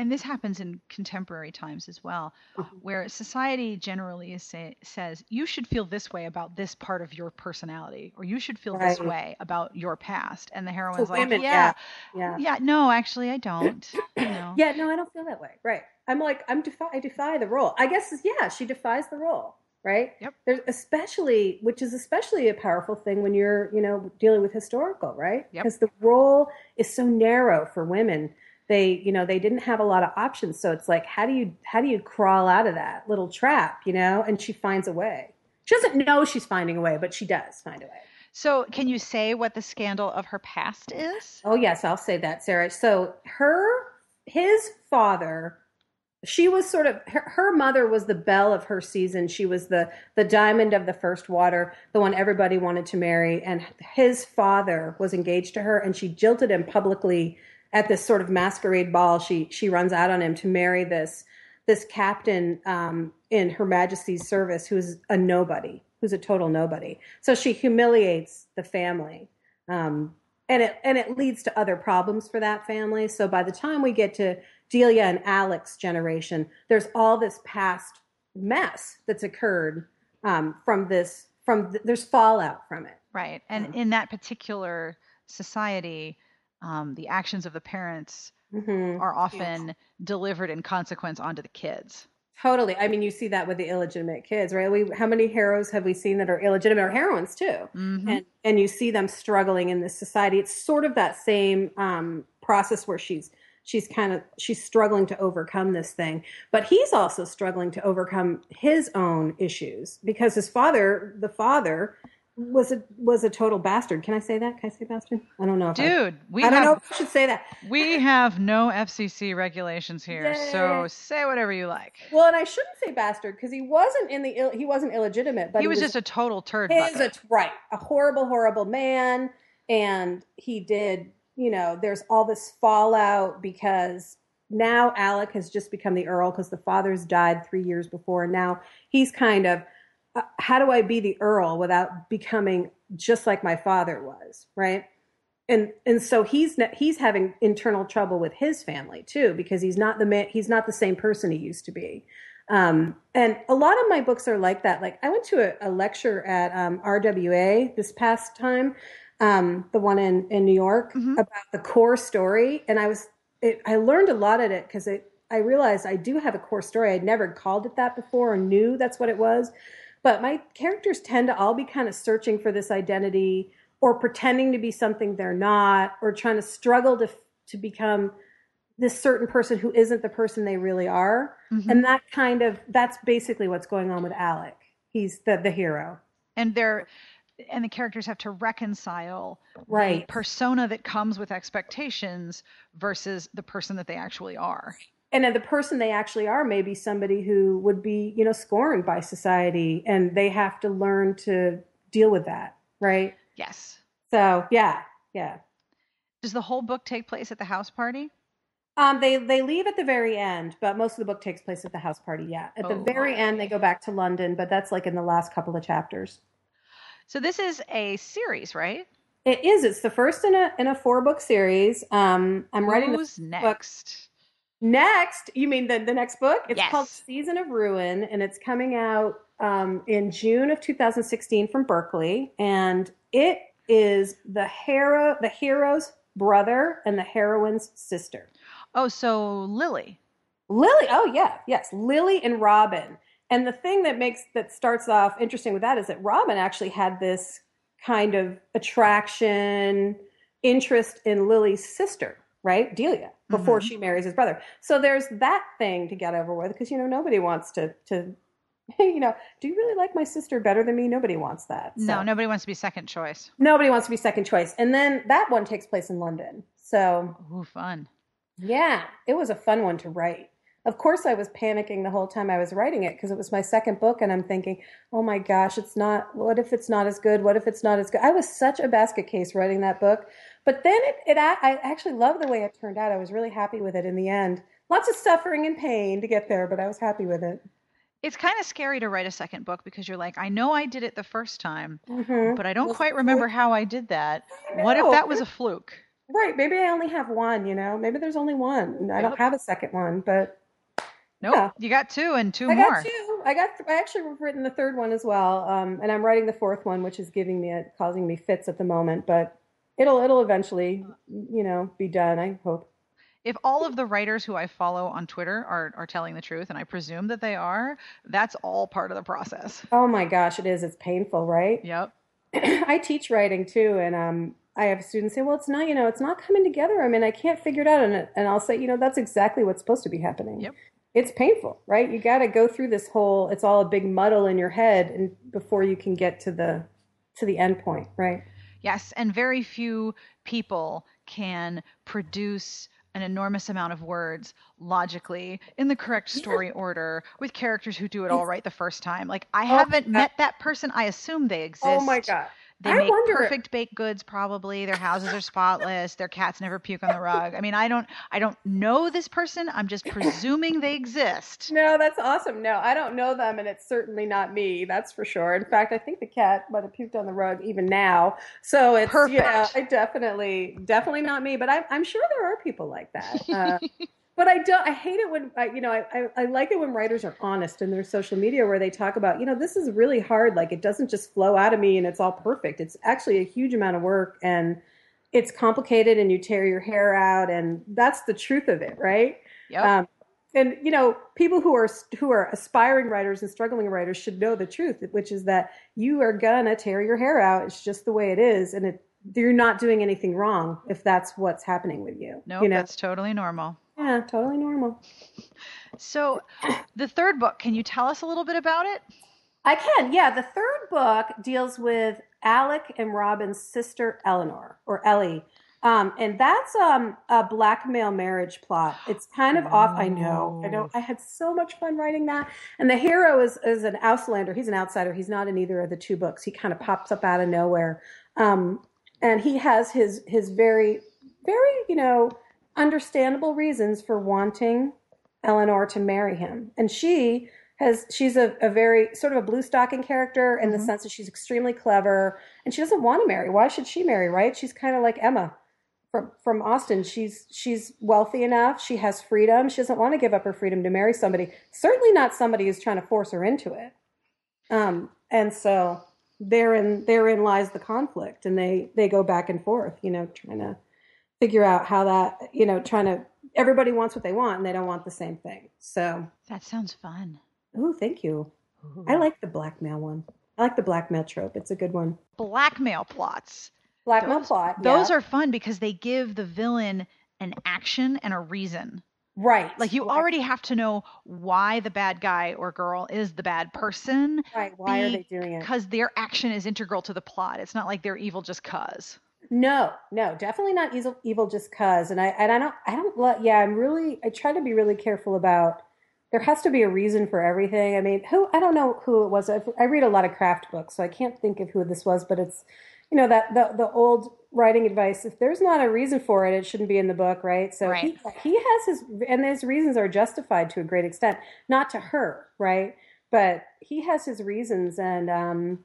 S1: and this happens in contemporary times as well
S2: Mhm.
S1: where society generally is say, says you should feel this way about this part of your personality or you should feel this way about your past and the heroine's like
S2: women,
S1: yeah,
S2: Yeah.
S1: yeah no actually i don't you know [CLEARS THROAT]
S2: Yeah, no, I don't feel that way. Right. I'm like, I'm defy, I defy the role. I guess, yeah, she defies the role. Right.
S1: Yep.
S2: There's especially, which is especially a powerful thing when you're, you know, dealing with historical, right?
S1: Yep.
S2: Because the role is so narrow for women. They, you know, they didn't have a lot of options. So it's like, how do you, how do you crawl out of that little trap, you know? And she finds a way. She doesn't know she's finding a way, but she does find a way.
S1: so can you say what the scandal of her past is
S2: Oh yes, I'll say that, Sarah. So her, his father, she was sort of her, her mother was the belle of her season. She was the the diamond of the first water, the one everybody wanted to marry. And his father was engaged to her, and she jilted him publicly at this sort of masquerade ball. She she runs out on him to marry this this captain um, in Her Majesty's service who's a nobody, who's a total nobody. So she humiliates the family. Um, and it and it leads to other problems for that family. So by the time we get to Delia and Alex's generation, there's all this past mess that's occurred um, from this. From th- there's fallout from it.
S1: right and in that particular society um, the actions of the parents
S2: hmm
S1: are often delivered in consequence onto the kids
S2: Totally. I mean, you see that with the illegitimate kids, right? We how many heroes have we seen that are illegitimate or heroines too?
S1: Mhm.
S2: and and you see them struggling in this society it's sort of that same um, process where she's she's kind of she's struggling to overcome this thing but he's also struggling to overcome his own issues because his father the father was a was a total bastard can i say that can i say bastard i don't know if I,
S1: Dude, we
S2: I don't know if i should say that
S1: we [LAUGHS] have no FCC regulations here, so say whatever you like.
S2: well and i shouldn't say bastard because he wasn't in the Ill, he wasn't illegitimate but
S1: he was just a total turd
S2: He is
S1: bucket.
S2: a right, a horrible, horrible man, and he did. You know, there's all this fallout because now Alec has just become the Earl because the father's died three years before, and now he's kind of, uh, how do I be the Earl without becoming just like my father was, right? And and so he's ne- he's having internal trouble with his family too because he's not the man, he's not the same person he used to be. Um, and a lot of my books are like that. Like I went to a, a lecture at um, RWA this past time, um, the one in, in New York,
S1: Mhm.
S2: about the core story. And I was, it, I learned a lot at it because I realized I do have a core story. I'd never called it that before or knew that's what it was. But my characters tend to all be kind of searching for this identity or pretending to be something they're not or trying to struggle to, to become this certain person who isn't the person they really are.
S1: Mhm.
S2: And that kind of, that's basically what's going on with Alec. He's the, the hero.
S1: and they're and the characters have to reconcile
S2: Right.
S1: the persona that comes with expectations versus the person that they actually are.
S2: And then the person they actually are may be somebody who would be you know scorned by society and they have to learn to deal with that right?
S1: Yes.
S2: so yeah yeah.
S1: Does the whole book take place at the house party?
S2: um, they they leave at the very end but most of the book takes place at the house party yeah. At the
S1: Oh,
S2: very end they go back to london but that's like in the last couple of chapters.
S1: So this is a series, right?
S2: it is. It's the first in a in a four book series. Um i'm writing the
S1: Who's
S2: book
S1: next?
S2: You mean the, the next book? It's
S1: Yes.
S2: called Season of Ruin, and it's coming out um, in June of 2016 from Berkley. And it is the hero, the hero's brother, and the heroine's sister.
S1: Oh, so Lily.
S2: Lily. Oh yeah, yes, Lily and Robin. And the thing that makes that starts off interesting with that is that Robin actually had this kind of attraction, interest in Lily's sister, right, Delia, before
S1: Mhm.
S2: she marries his brother. So there's that thing to get over with because you know nobody wants to to. [LAUGHS] You know, do you really like my sister better than me? Nobody wants that.
S1: No, nobody wants to be second choice.
S2: nobody wants to be second choice. And then that one takes place in London. So
S1: Ooh, fun.
S2: yeah, it was a fun one to write. Of course, I was panicking the whole time I was writing it because it was my second book, and I'm thinking, oh my gosh, it's not. What if it's not as good? What if it's not as good? I was such a basket case writing that book, but then it, it I actually love the way it turned out. I was really happy with it in the end. Lots of suffering and pain to get there, but I was happy with it.
S1: It's kind of scary to write a second book because you're like, I know I did it the first time,
S2: Mhm.
S1: but I don't quite remember how I did that. What if that was a fluke?
S2: Right? Maybe I only have one. You know, maybe there's only one. I don't have a second one, but
S1: Nope.
S2: Yeah.
S1: You got two and two
S2: I
S1: more.
S2: I got two. I got. I actually have written the third one as well, um, and I'm writing the fourth one, which is giving me a, causing me fits at the moment. But it'll it'll eventually, you know, be done. I hope.
S1: If all of the writers who I follow on Twitter are, are telling the truth, and I presume that they are, that's all part of the process.
S2: Oh my gosh, it is. It's painful, right?
S1: Yep. [CLEARS THROAT]
S2: I teach writing too, and um, I have students say, "Well, it's not. You know, it's not coming together. I mean, I can't figure it out." And and I'll say, you know, that's exactly what's supposed to be happening.
S1: Yep.
S2: It's painful, right? You got to go through this whole. It's all a big muddle in your head, and before you can get to the to the end point, right?
S1: Yes, and very few people can produce an enormous amount of words logically in the correct story order with characters who do it all right the first time. Like I oh haven't
S2: God.
S1: met that person. I assume they exist.
S2: Oh my god.
S1: They
S2: I
S1: make
S2: wonder-
S1: perfect baked goods probably. Their houses are spotless. Their cats never puke on the rug. I mean, I don't I don't know this person. I'm just presuming they exist.
S2: No, that's awesome. No, I don't know them, and it's certainly not me. That's for sure. In fact, I think the cat might have puked on the rug even now. So it's you know,
S1: Perfect.
S2: I definitely, definitely not me. But I'm, I'm sure there are people like that. Uh, [LAUGHS] but I don't. I hate it when I, you know. I, I, I like it when writers are honest in their social media, where they talk about, you know, this is really hard. Like it doesn't just flow out of me, and it's all perfect. It's actually a huge amount of work, and it's complicated, and you tear your hair out, and that's the truth of it, right?
S1: Yep.
S2: Um, and you know, people who are who are aspiring writers and struggling writers should know the truth, which is that you are gonna tear your hair out. It's just the way it is, and it, you're not doing anything wrong if that's what's happening with you.
S1: no,
S2: you know,
S1: that's totally normal.
S2: Yeah, totally normal.
S1: So, the third book, can you tell us a little bit about it?
S2: I can, yeah. The third book deals with Alec and Robin's sister Eleanor or Ellie. Um, and that's um, a blackmail marriage plot. It's kind of off. I know. I know. I had so much fun writing that. And the hero is, is an Auslander. He's an outsider. He's not in either of the two books. He kind of pops up out of nowhere. Um, and he has his, his very, very, you know, understandable reasons for wanting Eleanor to marry him. And she has she's a, a very sort of a blue stocking character in the sense that she's extremely clever and she doesn't want to marry. Why should she marry, right? She's kind of like Emma. from from Austen. She's she's wealthy enough. She has freedom. She doesn't want to give up her freedom to marry somebody. Certainly not somebody who's trying to force her into it. Um, and so therein therein lies the conflict, and they they go back and forth. You know, trying to figure out how that you know trying to everybody wants what they want and they don't want the same thing. So
S1: that sounds fun.
S2: Oh, thank you. Ooh. I like the blackmail one. I like the blackmail trope. It's a good one.
S1: Blackmail plots.
S2: Blackmail those, plot.
S1: Those are fun because they give the villain an action and a reason.
S2: Right.
S1: Like you
S2: right.
S1: already have to know why the bad guy or girl is the bad person.
S2: Right. Why are they doing it?
S1: Because their action is integral to the plot. It's not like they're evil just cause.
S2: No, no, definitely not evil, evil just cause. And I and I don't I don't let yeah, I'm really I try to be really careful about there has to be a reason for everything. I mean, who I don't know who it was. I, I read a lot of craft books, so I can't think of who this was, but it's you know that the the old writing advice if there's not a reason for it it shouldn't be in the book right so
S1: right.
S2: He, he has his and his reasons are justified to a great extent not to her right but he has his reasons and um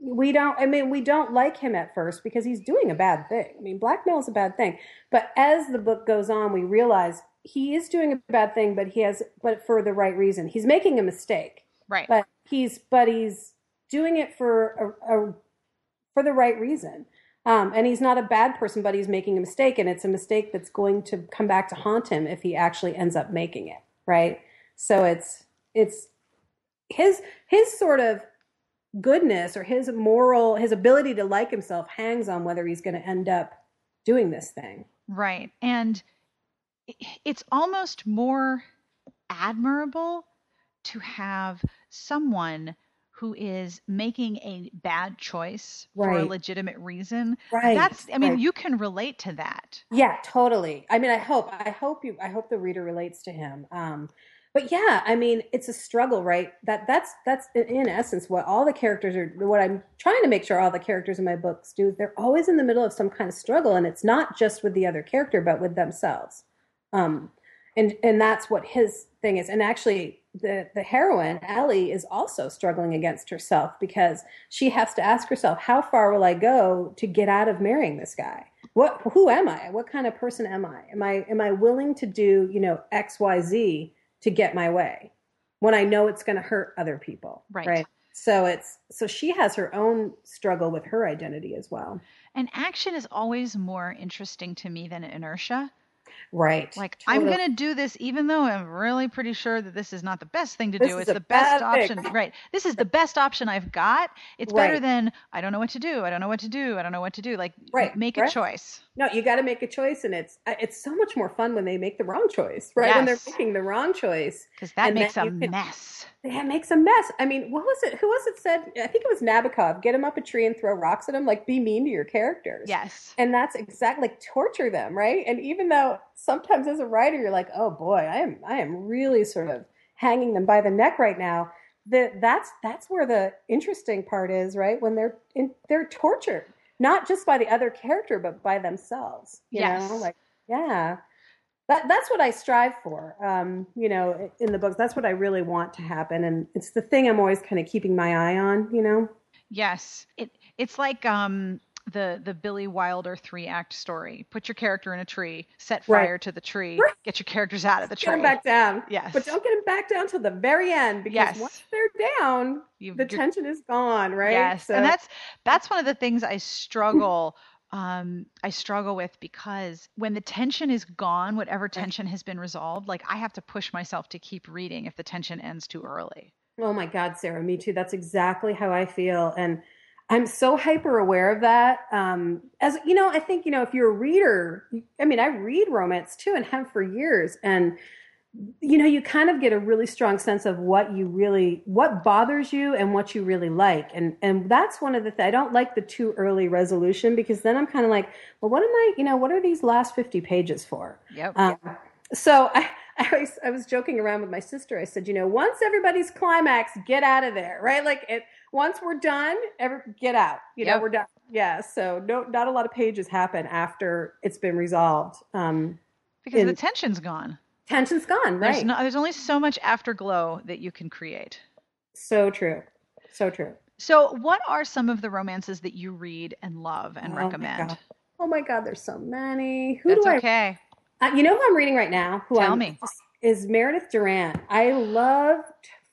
S2: we don't i mean we don't like him at first because he's doing a bad thing. I mean blackmail is a bad thing. But as the book goes on we realize he is doing a bad thing but he has but for the right reason. He's making a mistake.
S1: Right.
S2: But he's but he's doing it for a, a for the right reason. Um, and he's not a bad person, but he's making a mistake, and it's a mistake that's going to come back to haunt him if he actually ends up making it, right? So it's it's his his sort of goodness or his moral his ability to like himself hangs on whether he's going to end up doing this thing.
S1: Right. And it's almost more admirable to have someone who is making a bad choice right. for a legitimate reason.
S2: Right.
S1: That's I mean,
S2: right.
S1: you can relate to that.
S2: Yeah, totally. I mean, I hope I hope you I hope the reader relates to him. Um but yeah, I mean, it's a struggle, right? That that's that's in essence what all the characters are what I'm trying to make sure all the characters in my books do. They're always in the middle of some kind of struggle and it's not just with the other character but with themselves. Um and and that's what his thing is. And actually the the heroine Ellie is also struggling against herself because she has to ask herself how far will I go to get out of marrying this guy what who am I what kind of person am I am I am I willing to do you know X Y Z to get my way when I know it's going to hurt other people
S1: right.
S2: right? So it's so she has her own struggle with her identity as well.
S1: And action is always more interesting to me than inertia
S2: Right.
S1: Like totally. I'm going to do this even though I'm really pretty sure that this is not the best thing to this do. It's the best option.
S2: Thing.
S1: Right. This is the [LAUGHS] best option I've got. It's right. better than I don't know what to do. I don't know what to do. I don't know what to do. Like
S2: right.
S1: make
S2: right.
S1: a choice.
S2: No, you got to make a choice and it's uh, it's so much more fun when they make the wrong choice, right?
S1: Yes.
S2: When they're making the wrong choice.
S1: Cuz that makes a can, mess.
S2: That makes a mess. I mean, what was it? Who was it said? I think it was Nabokov. Get him up a tree and throw rocks at him. Like be mean to your characters.
S1: Yes.
S2: And that's exactly like torture them, right? And even though sometimes as a writer you're like, oh boy, I am I am really sort of hanging them by the neck right now. That that's that's where the interesting part is, right? When they're in, they're tortured, not just by the other character, but by themselves. You
S1: yes.
S2: know, like yeah that that's what I strive for. Um, you know, in the books, that's what I really want to happen, and it's the thing I'm always kind of keeping my eye on. You know.
S1: Yes, it it's like um the the Billy Wilder three act story. Put your character in a tree, set fire right. to the tree, right. get your characters out of the tree.
S2: Get them back down.
S1: Yes,
S2: but don't get them back down till the very end because
S1: yes.
S2: once they're down, You've, the tension is gone. Right.
S1: Yes, so. and that's that's one of the things I struggle um, I struggle with because when the tension is gone, whatever tension has been resolved, like I have to push myself to keep reading if the tension ends too early.
S2: Oh my God, Sarah, me too. That's exactly how I feel. And I'm so hyper aware of that. Um, as you know, I think, you know, if you're a reader, I mean, I read romance too and have for years. And you know you kind of get a really strong sense of what you really what bothers you and what you really like and and that's one of the th- i don't like the too early resolution because then i'm kind of like well what am i you know what are these last 50 pages for
S1: yep,
S2: um, so I, [LAUGHS] I was, I was joking around with my sister. I said, you know, once everybody's climax, get out of there, right? Like it, once we're done, ever get out. You
S1: yep.
S2: know, we're done. Yeah. So no, not a lot of pages happen after it's been resolved. Um,
S1: because in, the tension's gone
S2: tension's gone.
S1: Right.
S2: There's,
S1: no, there's only so much afterglow that you can create.
S2: So true. So true.
S1: So, what are some of the romances that you read and love and
S2: oh
S1: recommend?
S2: Oh my God, there's so many. Who
S1: That's
S2: do I?
S1: okay.
S2: Uh, you know who I'm reading right now? Who
S1: Tell
S2: I'm,
S1: me.
S2: Is Meredith Duran. I loved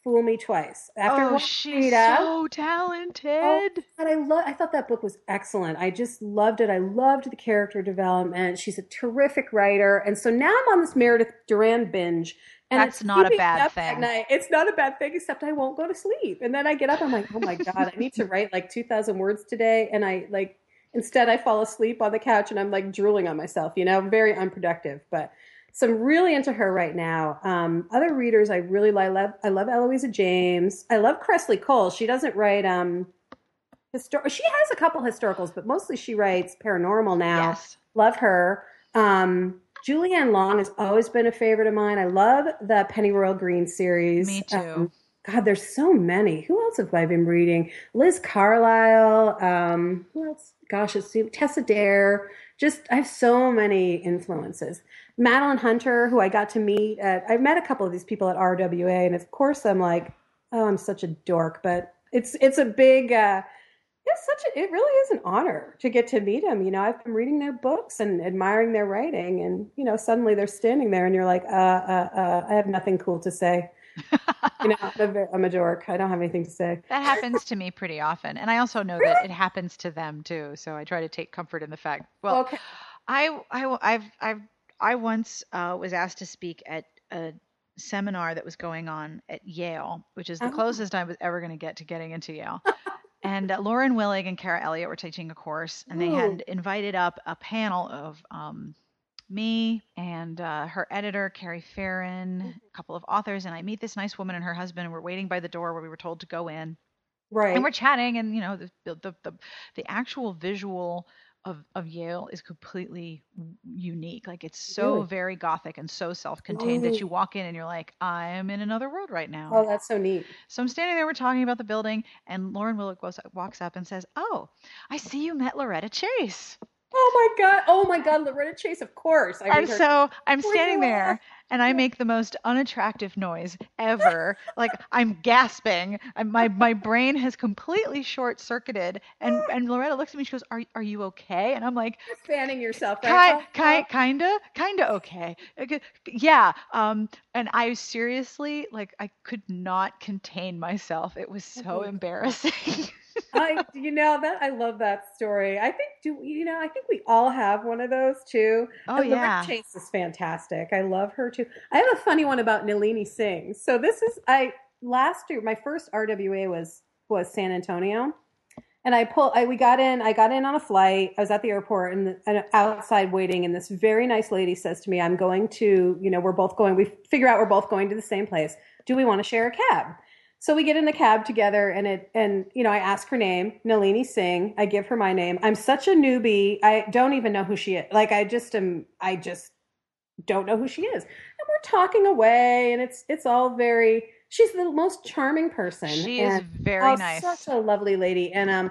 S2: Fool Me Twice. After
S1: oh, she's
S2: Rita,
S1: so talented.
S2: Oh, and I love. I thought that book was excellent. I just loved it. I loved the character development. She's a terrific writer, and so now I'm on this Meredith Duran binge. And
S1: That's
S2: it's
S1: not a bad thing.
S2: Night. It's not a bad thing, except I won't go to sleep, and then I get up. I'm like, oh my god, I need to write like 2,000 words today, and I like instead I fall asleep on the couch and I'm like drooling on myself. You know, very unproductive, but. So I'm really into her right now. Um, other readers I really like. I love, I love Eloisa James. I love Kresley Cole. She doesn't write um, histor- She has a couple historicals, but mostly she writes paranormal now.
S1: Yes.
S2: Love her. Um, Julie Anne Long has always been a favorite of mine. I love the Pennyroyal Green series.
S1: Me too.
S2: Um, God, there's so many. Who else have I been reading? Liz Carlyle. Um, who else? Gosh, it's Tessa Dare. Just I have so many influences. Madeline Hunter, who I got to meet at. I've met a couple of these people at RWA, and of course I'm like, oh, I'm such a dork, but it's it's a big. Uh, it's such a. It really is an honor to get to meet them. You know, I've been reading their books and admiring their writing, and you know, suddenly they're standing there, and you're like, uh, uh, uh I have nothing cool to say. You know, [LAUGHS] I'm a, dork. I don't have anything to say.
S1: That happens to me pretty often. And I also know that it happens to them too. So I try to take comfort in the fact. Well,
S2: okay.
S1: I, I, I've, I've, I once uh, was asked to speak at a seminar that was going on at Yale, which is the
S2: Oh.
S1: closest I was ever going to get to getting into Yale. and uh, Lauren Willig and Cara Elliott were teaching a course, and they had invited up a panel of um, me and uh, her editor, Carrie Farron, a couple of authors, and I meet this nice woman and her husband, and we're waiting by the door where we were told to go in
S2: Right.
S1: and we're chatting and you know the the the, the actual visual of, of Yale is completely unique. Like it's so
S2: Really?
S1: very gothic and so self-contained that you walk in and you're like, I am in another world right now.
S2: oh, that's so neat.
S1: So I'm standing there, we're talking about the building, and Lauren Willig goes, walks up and says, "Oh, I see you met Loretta Chase."
S2: Oh my god! Oh my god! Loretta Chase, of course. I
S1: And so I'm
S2: Oh
S1: standing there and I make the most unattractive noise ever. [LAUGHS] like I'm gasping. I'm, my my brain has completely short circuited. And [GASPS] and Loretta looks at me. She goes, "Are are you okay?" And I'm like,
S2: You're fanning yourself,
S1: "Ki-
S2: right?
S1: ki- kinda, kinda okay. Okay, Yeah. Um. And I seriously like I could not contain myself. It was so embarrassing. [LAUGHS]
S2: I, you know that I love that story. I think do you know? I think we all have one of those too.
S1: oh
S2: And
S1: yeah.
S2: Chase is fantastic. I love her too. I have a funny one about Nalini Singh. So this is I last year my first RWA was was San Antonio, and I pull. I we got in. I got in on a flight. I was at the airport and, and outside waiting, and this very nice lady says to me, "I'm going to. You know, we're both going. We figure out we're both going to the same place. Do we want to share a cab?" So we get in the cab together, and it and you know I ask her name, Nalini Singh. I give her my name. I'm such a newbie. I don't even know who she is. Like I just am. I just don't know who she is. And we're talking away, and it's it's all very. She's the most charming person.
S1: She is very
S2: oh,
S1: nice.
S2: Such a lovely lady, and um.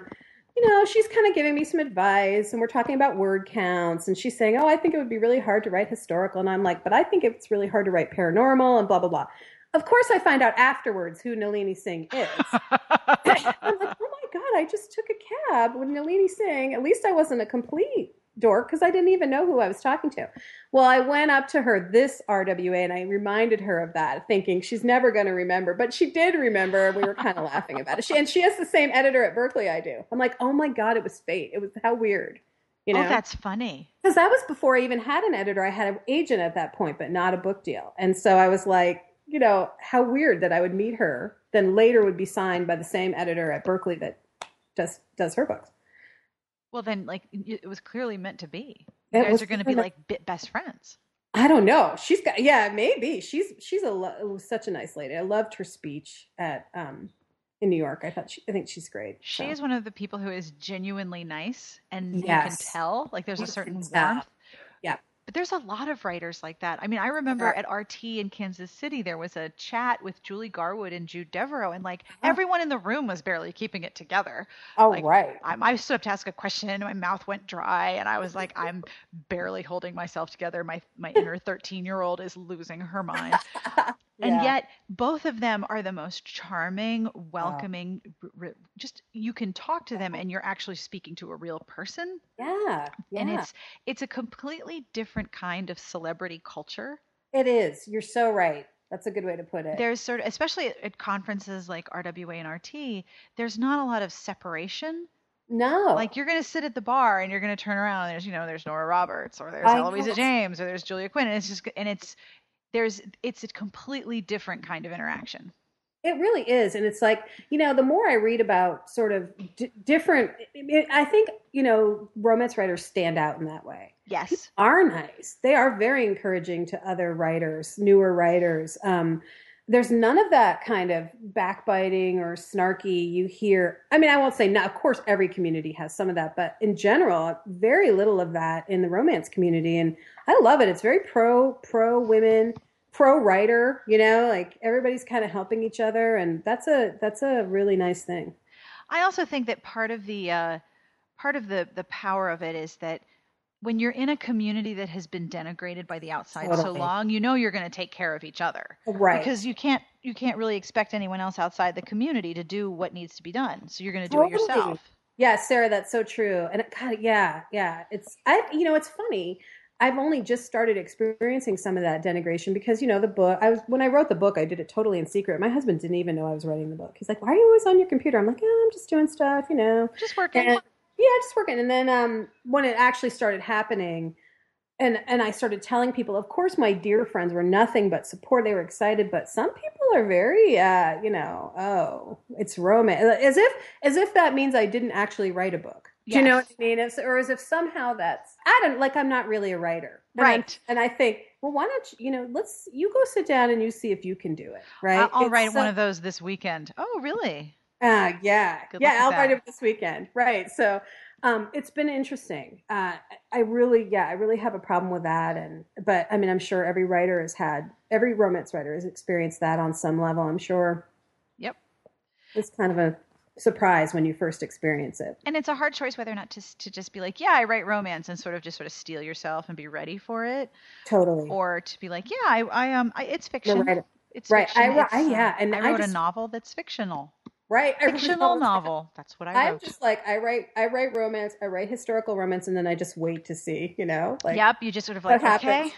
S2: You know, she's kind of giving me some advice, and we're talking about word counts. And she's saying, "Oh, I think it would be really hard to write historical," and I'm like, "But I think it's really hard to write paranormal," and blah blah blah. Of course, I find out afterwards who Nalini Singh is. [LAUGHS] [LAUGHS] I'm like, oh my god, I just took a cab with Nalini Singh. At least I wasn't a complete dork because I didn't even know who I was talking to. Well, I went up to her this RWA and I reminded her of that, thinking she's never going to remember, but she did remember. And we were kind of [LAUGHS] laughing about it. She, and she has the same editor at Berkley I do. I'm like, oh my god, it was fate. It was how weird, you oh, know?
S1: oh, that's funny.
S2: because that was before I even had an editor. I had an agent at that point, but not a book deal. And so I was like, you know, how weird that I would meet her, then later would be signed by the same editor at Berkley that does does her books.
S1: Well, then, like, it was clearly meant to be. You
S2: It
S1: guys are going to be like best friends.
S2: I don't know. She's got yeah, maybe she's she's a lo- such a nice lady. I loved her speech at um in New York. I thought she, I think she's great.
S1: She
S2: so.
S1: is one of the people who is genuinely nice, and you can tell like there's a certain warmth. But there's a lot of writers like that. I mean, I remember at RT in Kansas City, there was a chat with Julie Garwood and Jude Deveraux, and like
S2: Oh.
S1: everyone in the room was barely keeping it together.
S2: Oh
S1: like,
S2: right.
S1: I, I stood up to ask a question, and my mouth went dry, and I was like, I'm barely holding myself together. My my inner 13 year old is losing her mind. [LAUGHS] and
S2: Yeah.
S1: yet both of them are the most charming welcoming r- r- just you can talk to them and you're actually speaking to a real person
S2: Yeah. Yeah.
S1: and it's it's a completely different kind of celebrity culture
S2: it is. You're so right. That's a good way to put it.
S1: there's sort of especially at, at conferences like rwa and rt there's not a lot of separation
S2: no.
S1: like you're going to sit at the bar and you're going to turn around and there's you know there's nora roberts or there's
S2: I
S1: eloisa james or there's julia quinn and it's just and it's there's it's a completely different kind of interaction
S2: It really is. And it's like, you know, the more I read about sort of d- different, it, I think, you know, romance writers stand out in that way.
S1: yes
S2: Are nice. They are very encouraging to other writers, newer writers. Um, there's none of that kind of backbiting or snarky you hear. I mean, I won't say, no, of course, every community has some of that, but in general, very little of that in the romance community. And I love it. It's very pro, pro women, pro writer, you know, like everybody's kind of helping each other. And that's a, that's a really nice thing.
S1: I also think that part of the uh, part of the the power of it is that when you're in a community that has been denigrated by the outside so long, you know you're going to take care of each other
S2: Right.
S1: because you can't you can't really expect anyone else outside the community to do what needs to be done. So you're going to do it yourself.
S2: Yeah, Sarah, that's so true. And it, God, yeah, yeah. It's I, you know, it's funny. I've only just started experiencing some of that denigration because you know the book. I was when I wrote the book, I did it totally in secret. My husband didn't even know I was writing the book. He's like, "Why are you always on your computer?" I'm like, "Oh, I'm just doing stuff, you know."
S1: Just working.
S2: And yeah, just working. And then um, when it actually started happening, and and I started telling people, of course, my dear friends were nothing but support. They were excited, but some people are very, uh, you know, oh, it's romance, as if as if that means I didn't actually write a book. Do you know what I mean? Or as if somehow that's I don't like I'm not really a writer, And
S1: Right.
S2: And I think, well, why don't you, you know, let's you go sit down and you see if you can do it, right?
S1: I'll, I'll write
S2: so-
S1: one of those this weekend. Oh, really?
S2: Uh, yeah,
S1: Good
S2: yeah,
S1: with
S2: I'll
S1: that.
S2: write it this weekend. Right. So, um, it's been interesting. Uh, I really, yeah, I really have a problem with that. And, but I mean, I'm sure every writer has had, every romance writer has experienced that on some level. I'm sure
S1: Yep.
S2: it's kind of a surprise when you first experience it.
S1: And it's a hard choice whether or not to to just be like, yeah, I write romance and sort of just sort of steel yourself and be ready for it,
S2: Totally.
S1: or to be like, yeah, I, I um, I, it's fiction.
S2: right.
S1: It's
S2: Right. I
S1: fiction.
S2: wrote-
S1: It's,
S2: I- yeah, and
S1: I
S2: I
S1: wrote
S2: just-
S1: a novel that's fictional.
S2: Right. I
S1: Fictional novel. That's what I Wrote.
S2: I'm just like, I write, I write romance, I write historical romance, and then I just wait to see, you know, like,
S1: yep. You just sort of like, okay.
S2: happens?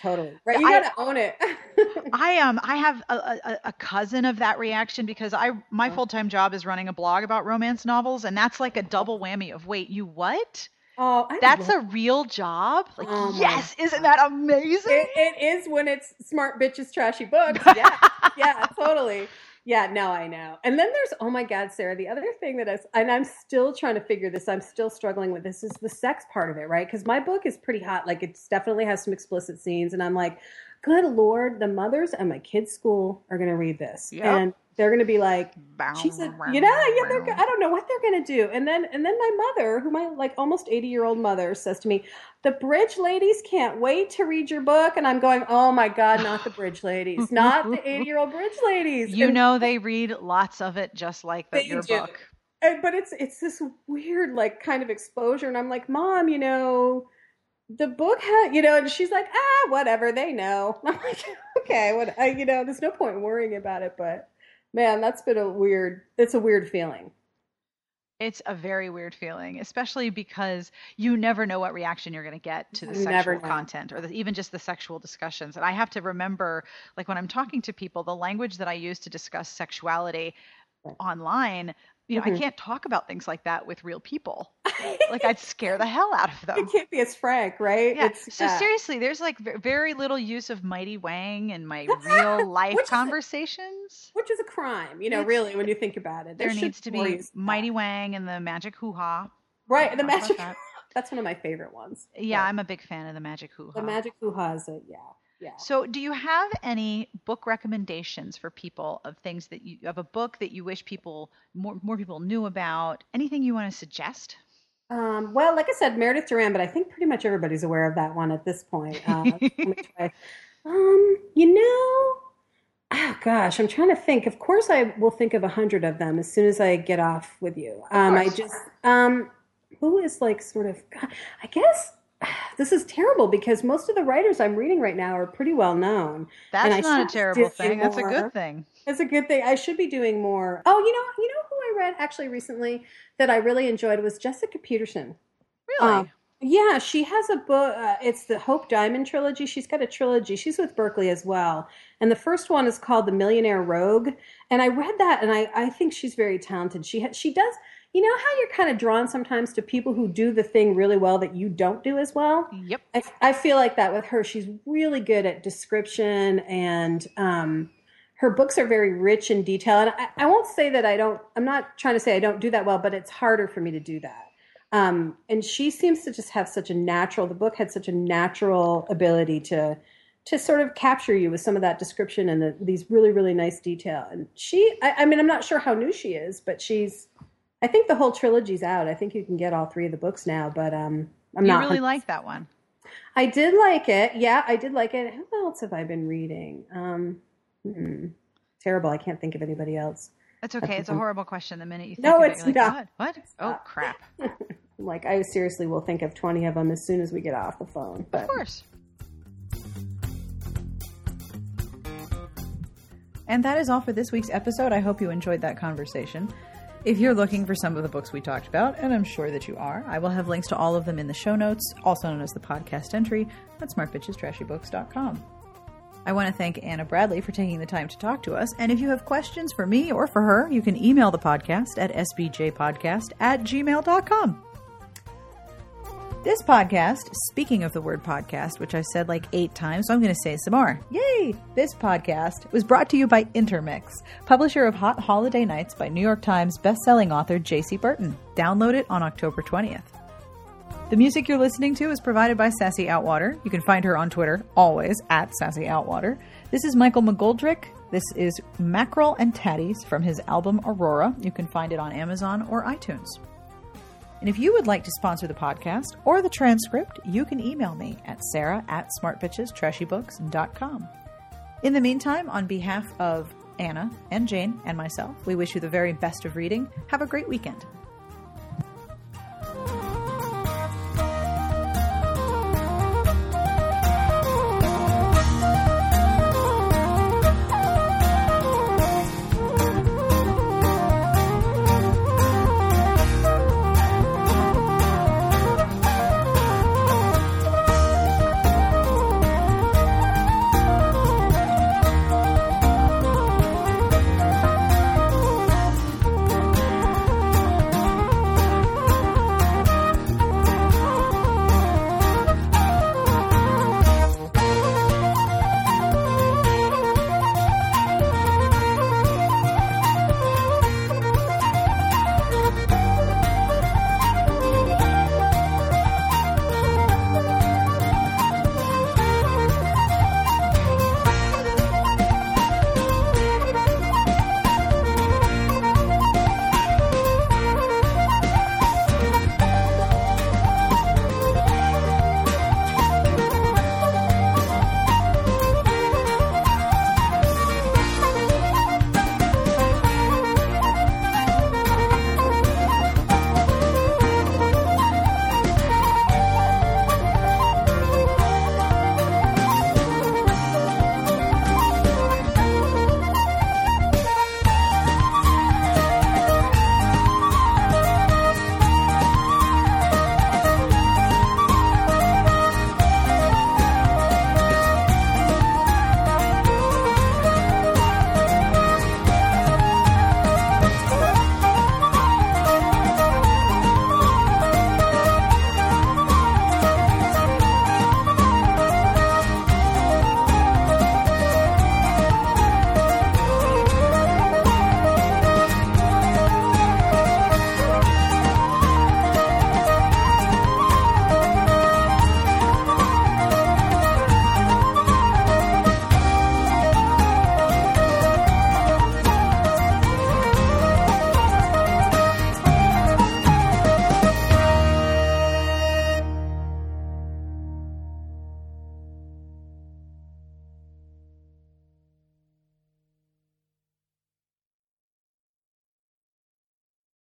S2: totally. Right. You
S1: I-
S2: got to own it. [LAUGHS]
S1: I um I have a, a, a cousin of that reaction because I my
S2: Oh.
S1: full time job is running a blog about romance novels and that's like a double whammy of wait you what
S2: oh, I
S1: that's
S2: love
S1: a real job like
S2: Oh
S1: yes isn't that amazing
S2: It, it is when it's smart bitches trashy books. [LAUGHS] Yeah, yeah, totally. Yeah, no, I know. And then there's oh my god, Sarah. The other thing that I and I'm still trying to figure this. I'm still struggling with this is the sex part of it, right? Because my book is pretty hot. Like it definitely has some explicit scenes, and I'm like, good lord, the mothers at my kids' school are going to read this,
S1: Yep.
S2: and they're going to be like, she said, you know, yeah, they're, I don't know what they're going to do. And then, and then my mother, who my like almost 80 year old mother says to me, the bridge ladies can't wait to read your book. And I'm going, oh my God, not the bridge ladies, not the [LAUGHS] 80 year old bridge ladies.
S1: you
S2: And-
S1: know they read lots of it just like the, your
S2: do.
S1: book
S2: and- but it's, it's this weird, like kind of exposure. And I'm like, mom, you know, the book had, you know, and she's like, ah, whatever, they know. [LAUGHS] I'm like, okay, what, I, you know, there's no point worrying about it, but man, that's been a weird, it's a weird feeling.
S1: it's a very weird feeling especially because you never know what reaction you're going to get to the
S2: You
S1: sexual content or the, even just the sexual discussions. And i have to remember like when i'm talking to people the language that i use to discuss sexuality online you know i
S2: Mhm.
S1: can't talk about things like that with real people [LAUGHS] like i'd scare the hell out of them
S2: it can't be as frank, right?
S1: yeah.
S2: It's,
S1: so seriously, there's like very little use of Mighty Wang in my [LAUGHS] real life
S2: Which is a-
S1: conversations.
S2: which is a crime, you know,
S1: It's-
S2: really, when you think about it.
S1: There
S2: should
S1: needs to be
S2: use that.
S1: Mighty Wang and the Magic Hoo Ha.
S2: right. The magic.
S1: that.
S2: That's one of my favorite ones.
S1: Yeah,
S2: But
S1: I'm a big fan of the Magic Hoo Ha.
S2: the magic hoo ha is a yeah, yeah.
S1: So, do you have any book recommendations for people of things that you of a book that you wish people more more people knew about? Anything you want to suggest?
S2: Um, well, like I said, Meredith Duran, but I think pretty much everybody's aware of that one at this point. Uh, let me try. Um, you know, oh gosh, I'm trying to think. Of course, I will think of a hundred of them as soon as I get off with you. Um, I just, um, who is like sort of, God, I guess. [SIGHS] this is terrible because most of the writers I'm reading right now are pretty well known.
S1: That's not a terrible thing. More. That's a good thing.
S2: That's a good thing. I should be doing more. Oh, you know, you know who I read actually recently that I really enjoyed was Jessica Peterson.
S1: Really? Um,
S2: yeah, she has a book. Uh, it's the Hope Diamond trilogy. She's got a trilogy. She's with Berkley as well. And the first one is called The Millionaire Rogue. And I read that, and I, I think she's very talented. She ha- she does. You know how you're kind of drawn sometimes to people who do the thing really well that you don't do as well.
S1: Yep.
S2: I, I feel like that with her. She's really good at description, and um, her books are very rich in detail. And I, I won't say that I don't. I'm not trying to say I don't do that well, but it's harder for me to do that. Um, and she seems to just have such a natural. The book had such a natural ability to to sort of capture you with some of that description and the, these really really nice detail. And she, I, I, mean, I'm not sure how new she is, but she's. I think the whole trilogy's out. I think you can get all three of the books now, but um, I'm
S1: you
S2: not.
S1: You really like that one.
S2: I did like it. Yeah, I did like it. Who else have I been reading? Um, hmm, terrible. I can't think of anybody else.
S1: That's okay. It's a horrible question. The minute you think
S2: no,
S1: of
S2: it's
S1: it,
S2: not.
S1: What? what? Oh crap! [LAUGHS]
S2: like I seriously will think of twenty of them as soon as we get off the phone.
S1: But. Of course. And that is all for this week's episode. I hope you enjoyed that conversation. If you're looking for some of the books we talked about, and I'm sure that you are, I will have links to all of them in the show notes, also known as the podcast entry at smartbitchestrashybooks.com. I want to thank Anna Bradley for taking the time to talk to us. And if you have questions for me or for her, you can email the podcast at sbjpodcast at gmail.com. This podcast, speaking of the word podcast, which I said like eight times, so I'm going to say some more. Yay! This podcast was brought to you by Intermix, publisher of Hot Holiday Nights by New York Times bestselling author Jaci Burton. Download it on October 20th. The music you're listening to is provided by Sassy Outwater. You can find her on Twitter, always at Sassy Outwater. This is Michael McGoldrick. This is Mackerel and Tatties from his album Aurora. You can find it on Amazon or iTunes. And if you would like to sponsor the podcast or the transcript, you can email me at sarah at smartbitchestrashybooks.com. In the meantime, on behalf of Anna and Jane and myself, we wish you the very best of reading. Have a great weekend.